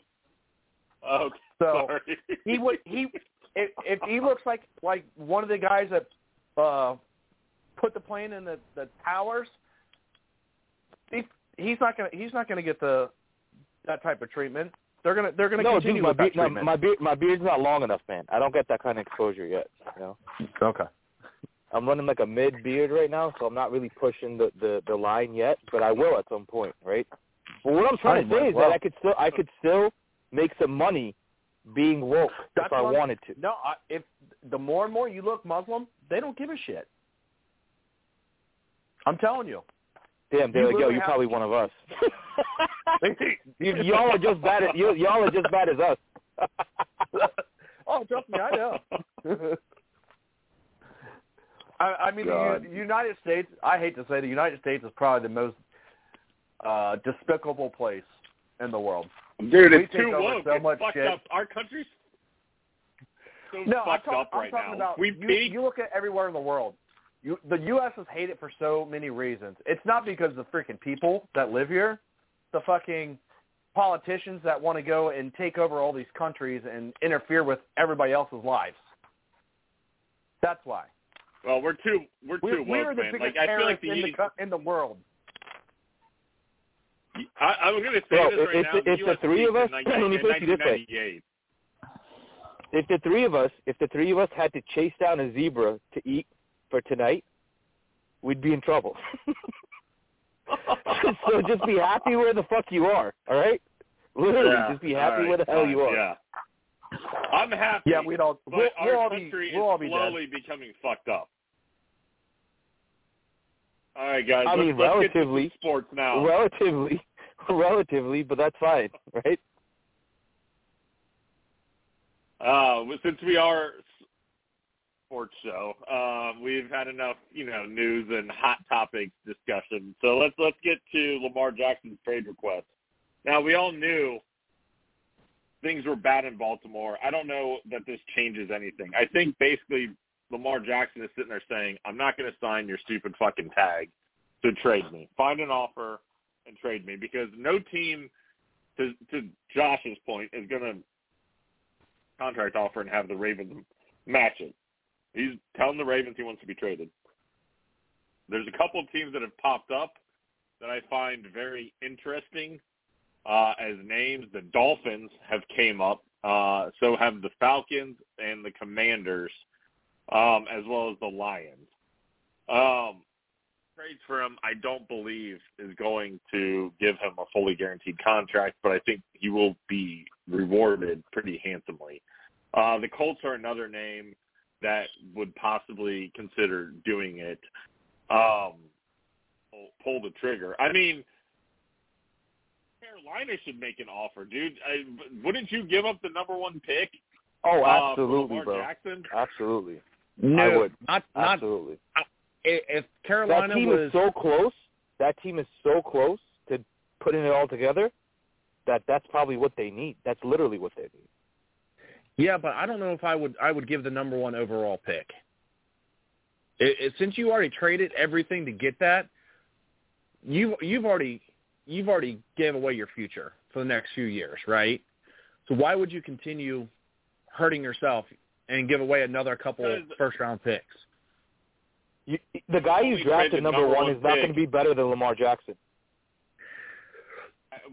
[SPEAKER 2] okay.
[SPEAKER 4] So
[SPEAKER 2] Sorry.
[SPEAKER 4] he would he if, if he looks like like one of the guys that uh put the plane in the the towers he he's not gonna he's not gonna get the that type of treatment they're gonna they're gonna
[SPEAKER 3] no,
[SPEAKER 4] continue
[SPEAKER 3] dude, my
[SPEAKER 4] with that
[SPEAKER 3] beard, no,
[SPEAKER 4] treatment
[SPEAKER 3] my beard, my beard's not long enough, man. I don't get that kind of exposure yet. You know,
[SPEAKER 4] okay
[SPEAKER 3] I'm running like a mid beard right now, so I'm not really pushing the the the line yet, but I will at some point, right? But what I'm trying to say is
[SPEAKER 4] well.
[SPEAKER 3] that I could still I could still make some money being woke
[SPEAKER 4] That's
[SPEAKER 3] if I wanted to.
[SPEAKER 4] no I, if the more and more you look Muslim they don't give a shit I'm telling you
[SPEAKER 3] Damn, they're
[SPEAKER 4] You
[SPEAKER 3] like, yo,
[SPEAKER 4] literally
[SPEAKER 3] you're probably one of us. you, y'all are just bad. At, you, y'all are just bad as us.
[SPEAKER 4] oh trust me I know I, I mean, the
[SPEAKER 2] God.
[SPEAKER 4] U- United States. I hate to say, the United States is probably the most uh, despicable place in the world.
[SPEAKER 2] Dude,
[SPEAKER 4] We
[SPEAKER 2] it's too woke.
[SPEAKER 4] so
[SPEAKER 2] it's
[SPEAKER 4] much
[SPEAKER 2] fucked
[SPEAKER 4] shit.
[SPEAKER 2] up. Our country's so
[SPEAKER 4] No, I'm,
[SPEAKER 2] fucked
[SPEAKER 4] talk,
[SPEAKER 2] up
[SPEAKER 4] I'm
[SPEAKER 2] right
[SPEAKER 4] talking
[SPEAKER 2] now.
[SPEAKER 4] about
[SPEAKER 2] we
[SPEAKER 4] you,
[SPEAKER 2] peaked.
[SPEAKER 4] you look at everywhere in the world. You, the U.S. is hated for so many reasons. It's not because of the freaking people that live here, the fucking politicians that want to go and take over all these countries and interfere with everybody else's lives. That's why.
[SPEAKER 2] well, we're too we're
[SPEAKER 4] We're,
[SPEAKER 2] too
[SPEAKER 4] we're the
[SPEAKER 2] man.
[SPEAKER 4] biggest
[SPEAKER 2] Like I feel like
[SPEAKER 4] terrorists in the
[SPEAKER 2] the
[SPEAKER 4] in the world.
[SPEAKER 2] I, I was going to say
[SPEAKER 3] Bro,
[SPEAKER 2] this right
[SPEAKER 3] it's
[SPEAKER 2] now.
[SPEAKER 3] the- it's the three of us-
[SPEAKER 2] in
[SPEAKER 3] let me put it you this way. if the three of us, if the three of us had to chase down a zebra to eat for tonight, we'd be in trouble. so just be happy where the fuck you are. All right. Literally,
[SPEAKER 2] Yeah,
[SPEAKER 3] just be happy
[SPEAKER 2] right,
[SPEAKER 3] where the hell you are.
[SPEAKER 2] Yeah. I'm happy.
[SPEAKER 4] Yeah, we'd all
[SPEAKER 2] but
[SPEAKER 4] we'll,
[SPEAKER 2] our
[SPEAKER 4] we'll all be
[SPEAKER 2] country
[SPEAKER 4] we'll all
[SPEAKER 2] is
[SPEAKER 4] be dead.
[SPEAKER 2] slowly becoming fucked up. All right, guys.
[SPEAKER 3] I
[SPEAKER 2] let's,
[SPEAKER 3] mean,
[SPEAKER 2] let's get to
[SPEAKER 3] relatively-
[SPEAKER 2] sports now.
[SPEAKER 3] Relatively, relatively, but that's fine, right?
[SPEAKER 2] Uh, since we are s- sports show, uh, we've had enough, you know, news and hot topics discussion. So let's let's get to Lamar Jackson's trade request. Now we all knew things were bad in Baltimore. I don't know that this changes anything. I think basically Lamar Jackson is sitting there saying, "I'm not going to sign your stupid fucking tag to trade me. Find an offer and trade me because no team." To, to Josh's point, is going to contract offer and have the Ravens match it. He's telling the Ravens he wants to be traded. There's a couple of teams that have popped up that I find very interesting uh, as names. The Dolphins have came up. Uh, so have the Falcons and the Commanders, um, as well as the Lions. Um, trades for him, I don't believe is going to give him a fully guaranteed contract, but I think he will be rewarded pretty handsomely. Uh, the Colts are another name that would possibly consider doing it. Um, pull, pull the trigger. I mean, Carolina should make an offer, dude. I, wouldn't you give up the number one pick?
[SPEAKER 3] Oh,
[SPEAKER 2] uh,
[SPEAKER 3] absolutely,
[SPEAKER 2] for
[SPEAKER 3] bro.
[SPEAKER 2] Lamar Jackson?
[SPEAKER 3] Absolutely.
[SPEAKER 4] No,
[SPEAKER 3] I would.
[SPEAKER 4] not not.
[SPEAKER 3] Absolutely.
[SPEAKER 4] If Carolina
[SPEAKER 3] that team
[SPEAKER 4] was
[SPEAKER 3] is so close. That team is so close to putting it all together that that's probably what they need. That's literally what they need.
[SPEAKER 4] Yeah, but I don't know if I would I would give the number one overall pick. It, it, since you already traded everything to get that, you you've already you've already gave away your future for the next few years, right? So why would you continue hurting yourself and give away another couple
[SPEAKER 2] Because-
[SPEAKER 4] first round picks?
[SPEAKER 3] You, the guy you drafted number,
[SPEAKER 2] number
[SPEAKER 3] one
[SPEAKER 2] one
[SPEAKER 3] is not going to be better than Lamar Jackson.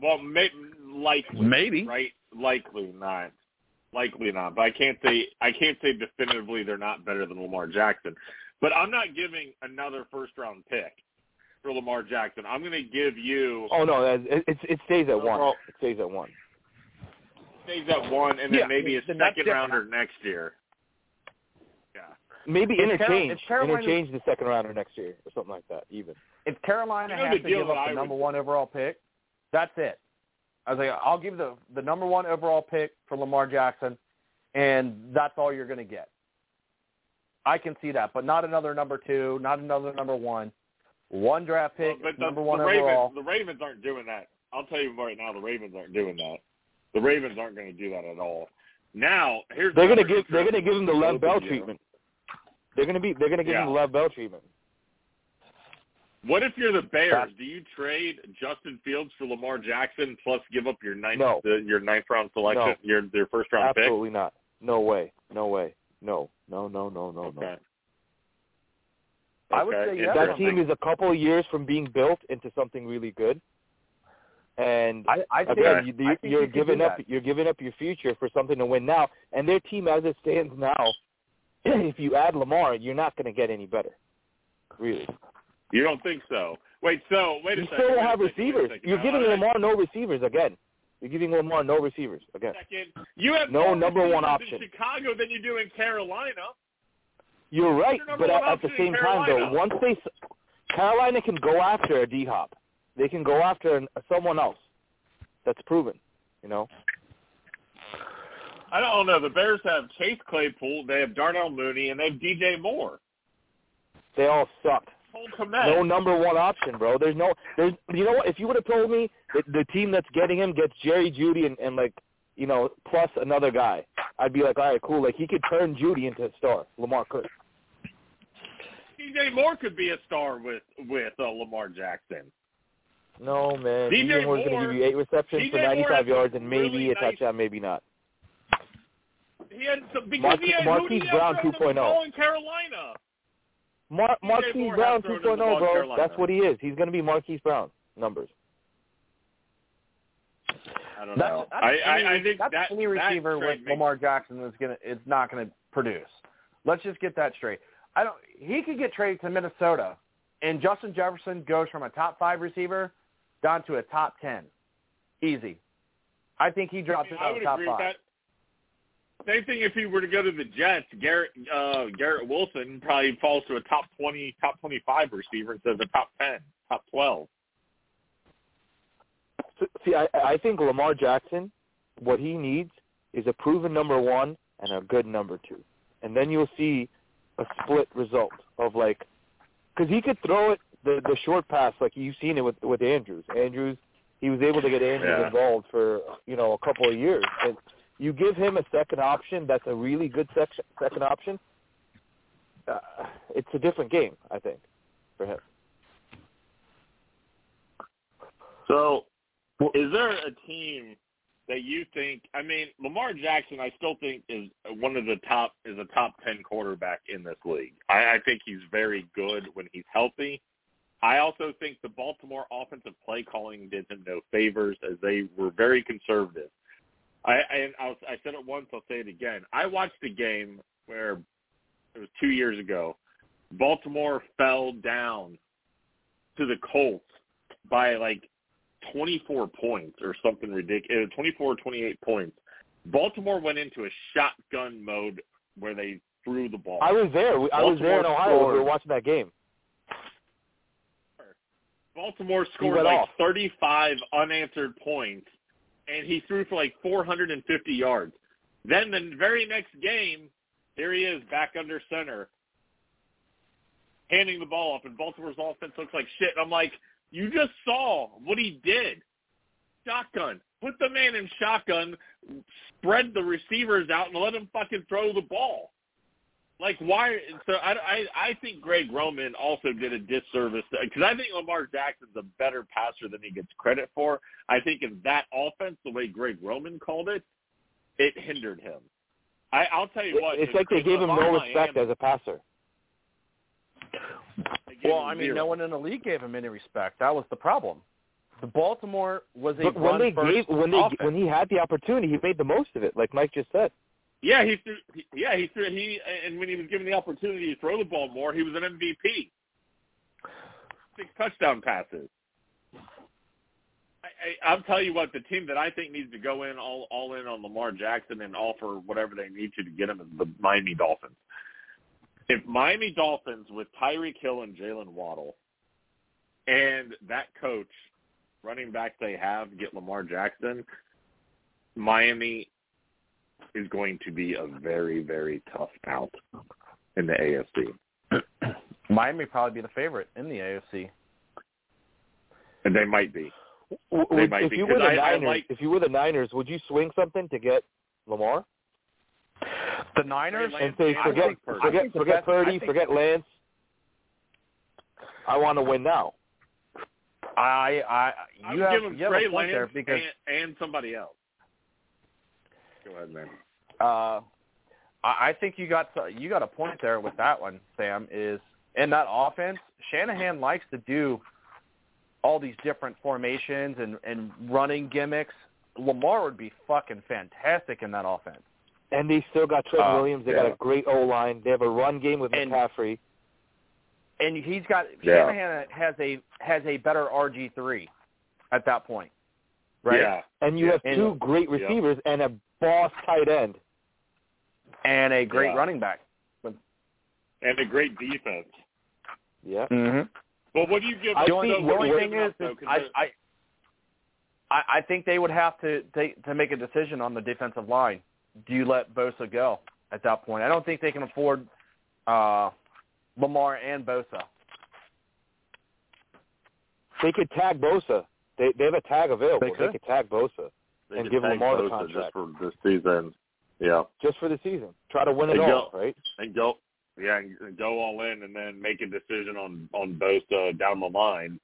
[SPEAKER 2] Well, may, likely,
[SPEAKER 4] Maybe.
[SPEAKER 2] right? Likely not. Likely not. But I can't say I can't say definitively they're not better than Lamar Jackson. But I'm not giving another first round pick for Lamar Jackson. I'm going to give you
[SPEAKER 3] Oh no, it, it, it stays at one.
[SPEAKER 2] Well-
[SPEAKER 3] It stays at one.
[SPEAKER 2] stays at one, and then
[SPEAKER 4] Yeah,
[SPEAKER 2] maybe a
[SPEAKER 4] then that's
[SPEAKER 2] second
[SPEAKER 4] different.
[SPEAKER 2] rounder next year. Yeah.
[SPEAKER 3] Maybe
[SPEAKER 4] If Carol-
[SPEAKER 3] interchange,
[SPEAKER 4] if Carolina-
[SPEAKER 3] interchange the second rounder next year or something like that. Even.
[SPEAKER 4] If Carolina
[SPEAKER 2] You know
[SPEAKER 4] has to
[SPEAKER 2] deal
[SPEAKER 4] give up the number one overall pick, that's it. I was like, I'll give the the number one overall pick for Lamar Jackson, and that's all you're going to get. I can see that, but not another number two, not another number one. One draft pick,
[SPEAKER 2] Well, but the,
[SPEAKER 4] number one
[SPEAKER 2] the Ravens,
[SPEAKER 4] overall.
[SPEAKER 2] the Ravens aren't doing that. I'll tell you right now, the Ravens aren't doing that. The Ravens aren't going to do that at all. Now, here's
[SPEAKER 3] They're gonna give they're gonna give him the
[SPEAKER 2] interesting
[SPEAKER 3] Lev Bell treatment. They're gonna be they're gonna give
[SPEAKER 2] Yeah.
[SPEAKER 3] him the Lev Bell treatment.
[SPEAKER 2] What if you're the Bears? Do you trade Justin Fields for Lamar Jackson plus give up your ninth
[SPEAKER 3] No.
[SPEAKER 2] the, your ninth round selection,
[SPEAKER 3] No.
[SPEAKER 2] your their first round pick?
[SPEAKER 3] Absolutely not. No way. No way. No. No. No. No. No.
[SPEAKER 2] pick?
[SPEAKER 3] No.
[SPEAKER 2] Okay.
[SPEAKER 4] I would say yes.
[SPEAKER 3] That team is a couple of years from being built into something really good. And
[SPEAKER 4] I, I think,
[SPEAKER 3] again,
[SPEAKER 2] Okay.
[SPEAKER 3] you,
[SPEAKER 4] I
[SPEAKER 3] you,
[SPEAKER 4] think
[SPEAKER 3] you're
[SPEAKER 4] you
[SPEAKER 3] giving up you're giving up your future for something to win now. And their team, as it stands now, if you add Lamar, you're not going to get any better. Really,
[SPEAKER 2] You don't think so? Wait, so wait a
[SPEAKER 3] you
[SPEAKER 2] second.
[SPEAKER 3] still don't have
[SPEAKER 2] second, wait a
[SPEAKER 3] receivers. You're giving Lamar no receivers again. You're giving Lamar no receivers again.
[SPEAKER 2] Second, you have
[SPEAKER 3] No number one option.
[SPEAKER 2] in Chicago than you do in Carolina.
[SPEAKER 3] You're right,
[SPEAKER 2] Your number
[SPEAKER 3] but at, at the same time, though, once they Carolina can go after a D Hop, they can go after an, someone else that's proven. You know,
[SPEAKER 2] I don't know. The Bears have Chase Claypool, they have Darnell Mooney, and they have DJ Moore.
[SPEAKER 3] they all suck. No number one option, bro. There's no. There's. You know what? If you would have told me that the team that's getting him gets Jerry Jeudy and, and like, you know, plus another guy, I'd be like, all right, cool. Like he could turn Jeudy into a star. Lamar could.
[SPEAKER 2] DJ Moore could be a star with with uh, Lamar Jackson.
[SPEAKER 3] No man.
[SPEAKER 2] DJ
[SPEAKER 3] DJ Moore's
[SPEAKER 2] Moore-
[SPEAKER 3] gonna give you eight receptions
[SPEAKER 2] DJ
[SPEAKER 3] for 95
[SPEAKER 2] has
[SPEAKER 3] yards and maybe
[SPEAKER 2] really
[SPEAKER 3] a
[SPEAKER 2] nice-
[SPEAKER 3] touchdown, maybe not.
[SPEAKER 2] He had some because
[SPEAKER 3] Marque-
[SPEAKER 2] he had
[SPEAKER 3] Marquise Brown
[SPEAKER 2] have
[SPEAKER 3] 2.0.
[SPEAKER 2] in Carolina.
[SPEAKER 3] Mar-
[SPEAKER 2] DJ
[SPEAKER 3] Marquise
[SPEAKER 2] Moore
[SPEAKER 3] Brown
[SPEAKER 2] has
[SPEAKER 3] 2.0,
[SPEAKER 2] the ball in
[SPEAKER 3] bro.
[SPEAKER 2] Carolina.
[SPEAKER 3] That's what he is. He's gonna be Marquise Brown numbers.
[SPEAKER 2] I don't
[SPEAKER 4] That's,
[SPEAKER 2] know.
[SPEAKER 4] that's
[SPEAKER 2] I,
[SPEAKER 4] any,
[SPEAKER 2] I, I think
[SPEAKER 4] that's
[SPEAKER 2] that
[SPEAKER 4] any receiver
[SPEAKER 2] trade
[SPEAKER 4] with Lamar Jackson is gonna it's not gonna produce. Let's just get that straight. I don't. He could get traded to Minnesota, and Justin Jefferson goes from a top five receiver down to a top ten, easy. I think he drops
[SPEAKER 2] I,
[SPEAKER 4] it
[SPEAKER 2] I
[SPEAKER 4] out
[SPEAKER 2] would
[SPEAKER 4] of top
[SPEAKER 2] agree with
[SPEAKER 4] five.
[SPEAKER 2] that. Same thing if he were to go to the Jets. Garrett uh, Garrett Wilson probably falls to a top twenty, top twenty-five receiver instead of a top ten, top twelve.
[SPEAKER 3] See, I, I think Lamar Jackson, what he needs is a proven number one and a good number two, and then you'll see a split result of like, because he could throw it the the short pass like you've seen it with with Andrews. Andrews, he was able to get Andrews
[SPEAKER 2] Yeah.
[SPEAKER 3] involved for you know a couple of years. And you give him a second option that's a really good section, second option. Uh, it's a different game, I think, for him.
[SPEAKER 2] So, is there a team that you think? I mean, Lamar Jackson, I still think is one of the top is a top ten quarterback in this league. I, I think he's very good when he's healthy. I also think the Baltimore offensive play calling did him no favors as they were very conservative. I I, was, I said it once, I'll say it again. I watched a game where it was two years ago. Baltimore fell down to the Colts by like 24 points or something ridiculous, uh, 24 or 28 points. Baltimore went into a shotgun mode where they threw the ball.
[SPEAKER 3] I was there. I was there in Ohio. when We were watching that game.
[SPEAKER 2] Baltimore scored like
[SPEAKER 3] off.
[SPEAKER 2] 35 unanswered points, and he threw for like 450 yards. Then the very next game, there he is back under center, handing the ball up, and Baltimore's offense looks like shit. I'm like, you just saw what he did. Shotgun. Put the man in shotgun, spread the receivers out, and let him fucking throw the ball. Like why? So I, I I think Greg Roman also did a disservice because I think Lamar Jackson's a better passer than he gets credit for. I think in that offense, the way Greg Roman called it, it hindered him. I, I'll tell you what.
[SPEAKER 3] It's like they
[SPEAKER 2] if
[SPEAKER 3] gave him no respect
[SPEAKER 2] Miami,
[SPEAKER 3] as a passer.
[SPEAKER 4] Well, I mean,
[SPEAKER 2] zero.
[SPEAKER 4] no one in the league gave him any respect. That was the problem. The Baltimore was a
[SPEAKER 3] But when they gave when they
[SPEAKER 4] offense.
[SPEAKER 3] when he had the opportunity, he made the most of it, like Mike just said.
[SPEAKER 2] Yeah, he threw. Yeah, he threw. He and when he was given the opportunity to throw the ball more, he was an MVP. Six touchdown passes. I, I, I'll tell you what, the team that I think needs to go in all all in on Lamar Jackson and offer whatever they need to to get him is the Miami Dolphins. If Miami Dolphins with Tyreek Hill and Jaylen Waddle and that coach running back they have get Lamar Jackson, Miami is going to be a very, very tough out in the AFC.
[SPEAKER 4] Miami would probably be the favorite in the AFC.
[SPEAKER 2] And they might be. They
[SPEAKER 3] would-
[SPEAKER 2] might
[SPEAKER 3] if
[SPEAKER 2] be,
[SPEAKER 3] you were
[SPEAKER 2] 'cause
[SPEAKER 3] the
[SPEAKER 2] I- I
[SPEAKER 3] Niners,
[SPEAKER 2] like-
[SPEAKER 3] if you were the Niners, would you swing something to get Lamar
[SPEAKER 4] The Niners,
[SPEAKER 3] and say forget
[SPEAKER 2] think- I
[SPEAKER 3] forget forget
[SPEAKER 4] best- I
[SPEAKER 3] Purdy,
[SPEAKER 4] think-
[SPEAKER 3] forget Lance. I want to win now.
[SPEAKER 4] I, I,
[SPEAKER 2] I
[SPEAKER 4] you
[SPEAKER 2] would
[SPEAKER 4] have,
[SPEAKER 2] give him
[SPEAKER 4] you have
[SPEAKER 2] Trey
[SPEAKER 4] a point there
[SPEAKER 2] Lance
[SPEAKER 4] because
[SPEAKER 2] and, and somebody else. Go ahead, man.
[SPEAKER 4] uh, I I think you got you got a point there with that one, Sam. Is in that offense, Shanahan likes to do all these different formations and and running gimmicks. Lamar would be fucking fantastic in that offense.
[SPEAKER 3] And they still got Trent
[SPEAKER 4] Uh,
[SPEAKER 3] Williams. They got a great O line. They have a run game with
[SPEAKER 4] And-
[SPEAKER 3] McCaffrey.
[SPEAKER 4] And he's got
[SPEAKER 2] Yeah.
[SPEAKER 4] Shanahan has a has a better RG three at that point, right?
[SPEAKER 2] Yeah.
[SPEAKER 3] And you
[SPEAKER 2] Yeah.
[SPEAKER 3] have
[SPEAKER 4] And-
[SPEAKER 3] two great
[SPEAKER 2] Yeah.
[SPEAKER 3] receivers and a boss tight end.
[SPEAKER 4] And a great
[SPEAKER 2] Yeah.
[SPEAKER 4] running back.
[SPEAKER 2] And a great defense.
[SPEAKER 3] Yeah.
[SPEAKER 4] Mm-hmm.
[SPEAKER 2] But what do you give
[SPEAKER 3] I
[SPEAKER 4] the
[SPEAKER 2] up,
[SPEAKER 4] only,
[SPEAKER 3] think
[SPEAKER 4] the only thing
[SPEAKER 2] give
[SPEAKER 4] is,
[SPEAKER 2] though?
[SPEAKER 4] is
[SPEAKER 2] 'Cause
[SPEAKER 4] I, I, I I think they would have to take to make a decision on the defensive line. Do you let Bosa go at that point? I don't think they can afford uh, Lamar and Bosa.
[SPEAKER 3] They could tag Bosa. They they have a tag available.
[SPEAKER 4] They could.
[SPEAKER 3] could tag Bosa
[SPEAKER 2] they
[SPEAKER 3] and
[SPEAKER 2] could
[SPEAKER 3] give
[SPEAKER 2] tag
[SPEAKER 3] Lamar the contract.
[SPEAKER 2] just for this season. Yeah.
[SPEAKER 3] just for the season. Try to win it
[SPEAKER 2] They
[SPEAKER 3] all,
[SPEAKER 2] go-
[SPEAKER 3] right?
[SPEAKER 2] and go yeah and go all in and then make a decision on on Bosa down the line.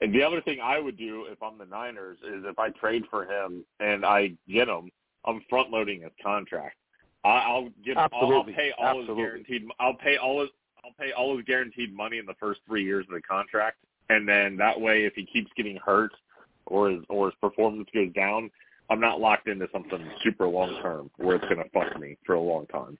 [SPEAKER 2] And the other thing I would do if I'm the Niners is if I trade for him and I get him, I'm front loading his contract. I, I'll give
[SPEAKER 3] Absolutely.
[SPEAKER 2] I'll pay all
[SPEAKER 3] Absolutely.
[SPEAKER 2] his guaranteed I'll pay all his I'll pay all his guaranteed money in the first three years of the contract, and then that way if he keeps getting hurt or his or his performance goes down, I'm not locked into something super long term where it's going to fuck me for a long time.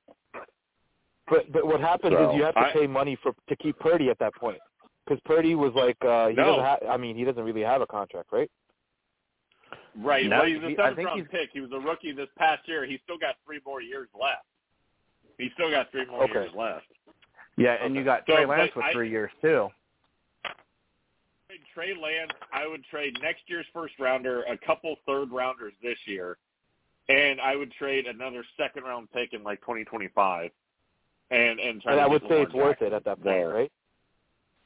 [SPEAKER 3] But but what happens
[SPEAKER 2] So,
[SPEAKER 3] is you have to
[SPEAKER 2] I-
[SPEAKER 3] pay money for to keep Purdy at that point because Purdy was like uh, he
[SPEAKER 2] No.
[SPEAKER 3] doesn't have. I mean, he doesn't really have a contract, right?
[SPEAKER 2] Right.
[SPEAKER 4] No,
[SPEAKER 2] well, he's a
[SPEAKER 4] he-
[SPEAKER 2] seventh
[SPEAKER 4] think
[SPEAKER 2] round pick. He was a rookie this past year. He's still got three more years left. He's still got three more
[SPEAKER 3] Okay.
[SPEAKER 2] years left.
[SPEAKER 4] Yeah, and
[SPEAKER 2] Okay.
[SPEAKER 4] you got
[SPEAKER 2] So,
[SPEAKER 4] Trey Lance
[SPEAKER 2] but
[SPEAKER 4] with
[SPEAKER 2] I-
[SPEAKER 4] three years too.
[SPEAKER 2] Trade Trey Lance, I would trade next year's first rounder, a couple third rounders this year, and I would trade another second round pick in like 2025. And and try
[SPEAKER 3] And I would say it's worth it at that point,
[SPEAKER 2] there.
[SPEAKER 3] right?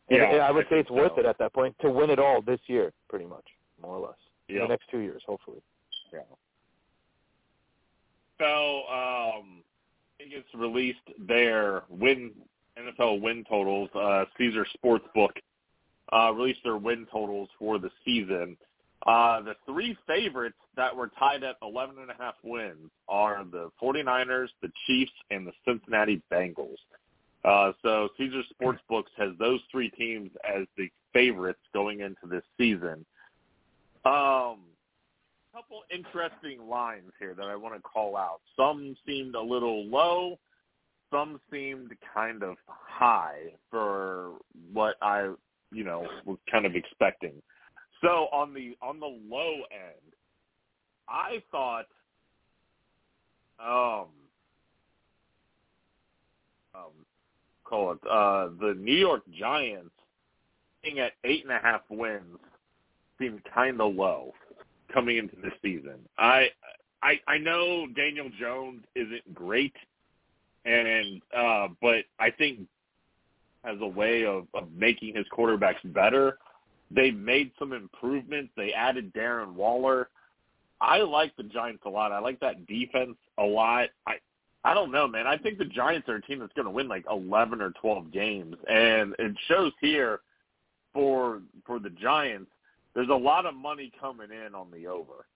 [SPEAKER 3] And,
[SPEAKER 2] Yeah,
[SPEAKER 3] and I would
[SPEAKER 2] I
[SPEAKER 3] say it's worth it at that point to win it all this year, pretty much, more or less. In
[SPEAKER 2] Yeah.
[SPEAKER 3] the next two years, hopefully.
[SPEAKER 2] Yeah. So um, it gets released their win NFL win totals. Uh, Caesar Sportsbook uh, released their win totals for the season. Uh, the three favorites that were tied at 11 and a half wins are the 49ers, the Chiefs, and the Cincinnati Bengals. Uh, so Caesar Sportsbooks has those three teams as the favorites going into this season. Um, couple interesting lines here that I want to call out. Some seemed a little low. Some seemed kind of high for what I, you know, was kind of expecting. So on the on the low end, I thought, um, um, call it uh, the New York Giants being at eight and a half wins seemed kind of low coming into the season. I I I know Daniel Jones isn't great, and uh, but I think as a way of, of making his quarterbacks better, they made some improvements. They added Darren Waller. I like the Giants a lot. I like that defense a lot. I I don't know, man. I think the Giants are a team that's going to win like 11 or 12 games, and it shows here for for the Giants. There's a lot of money coming in on the over,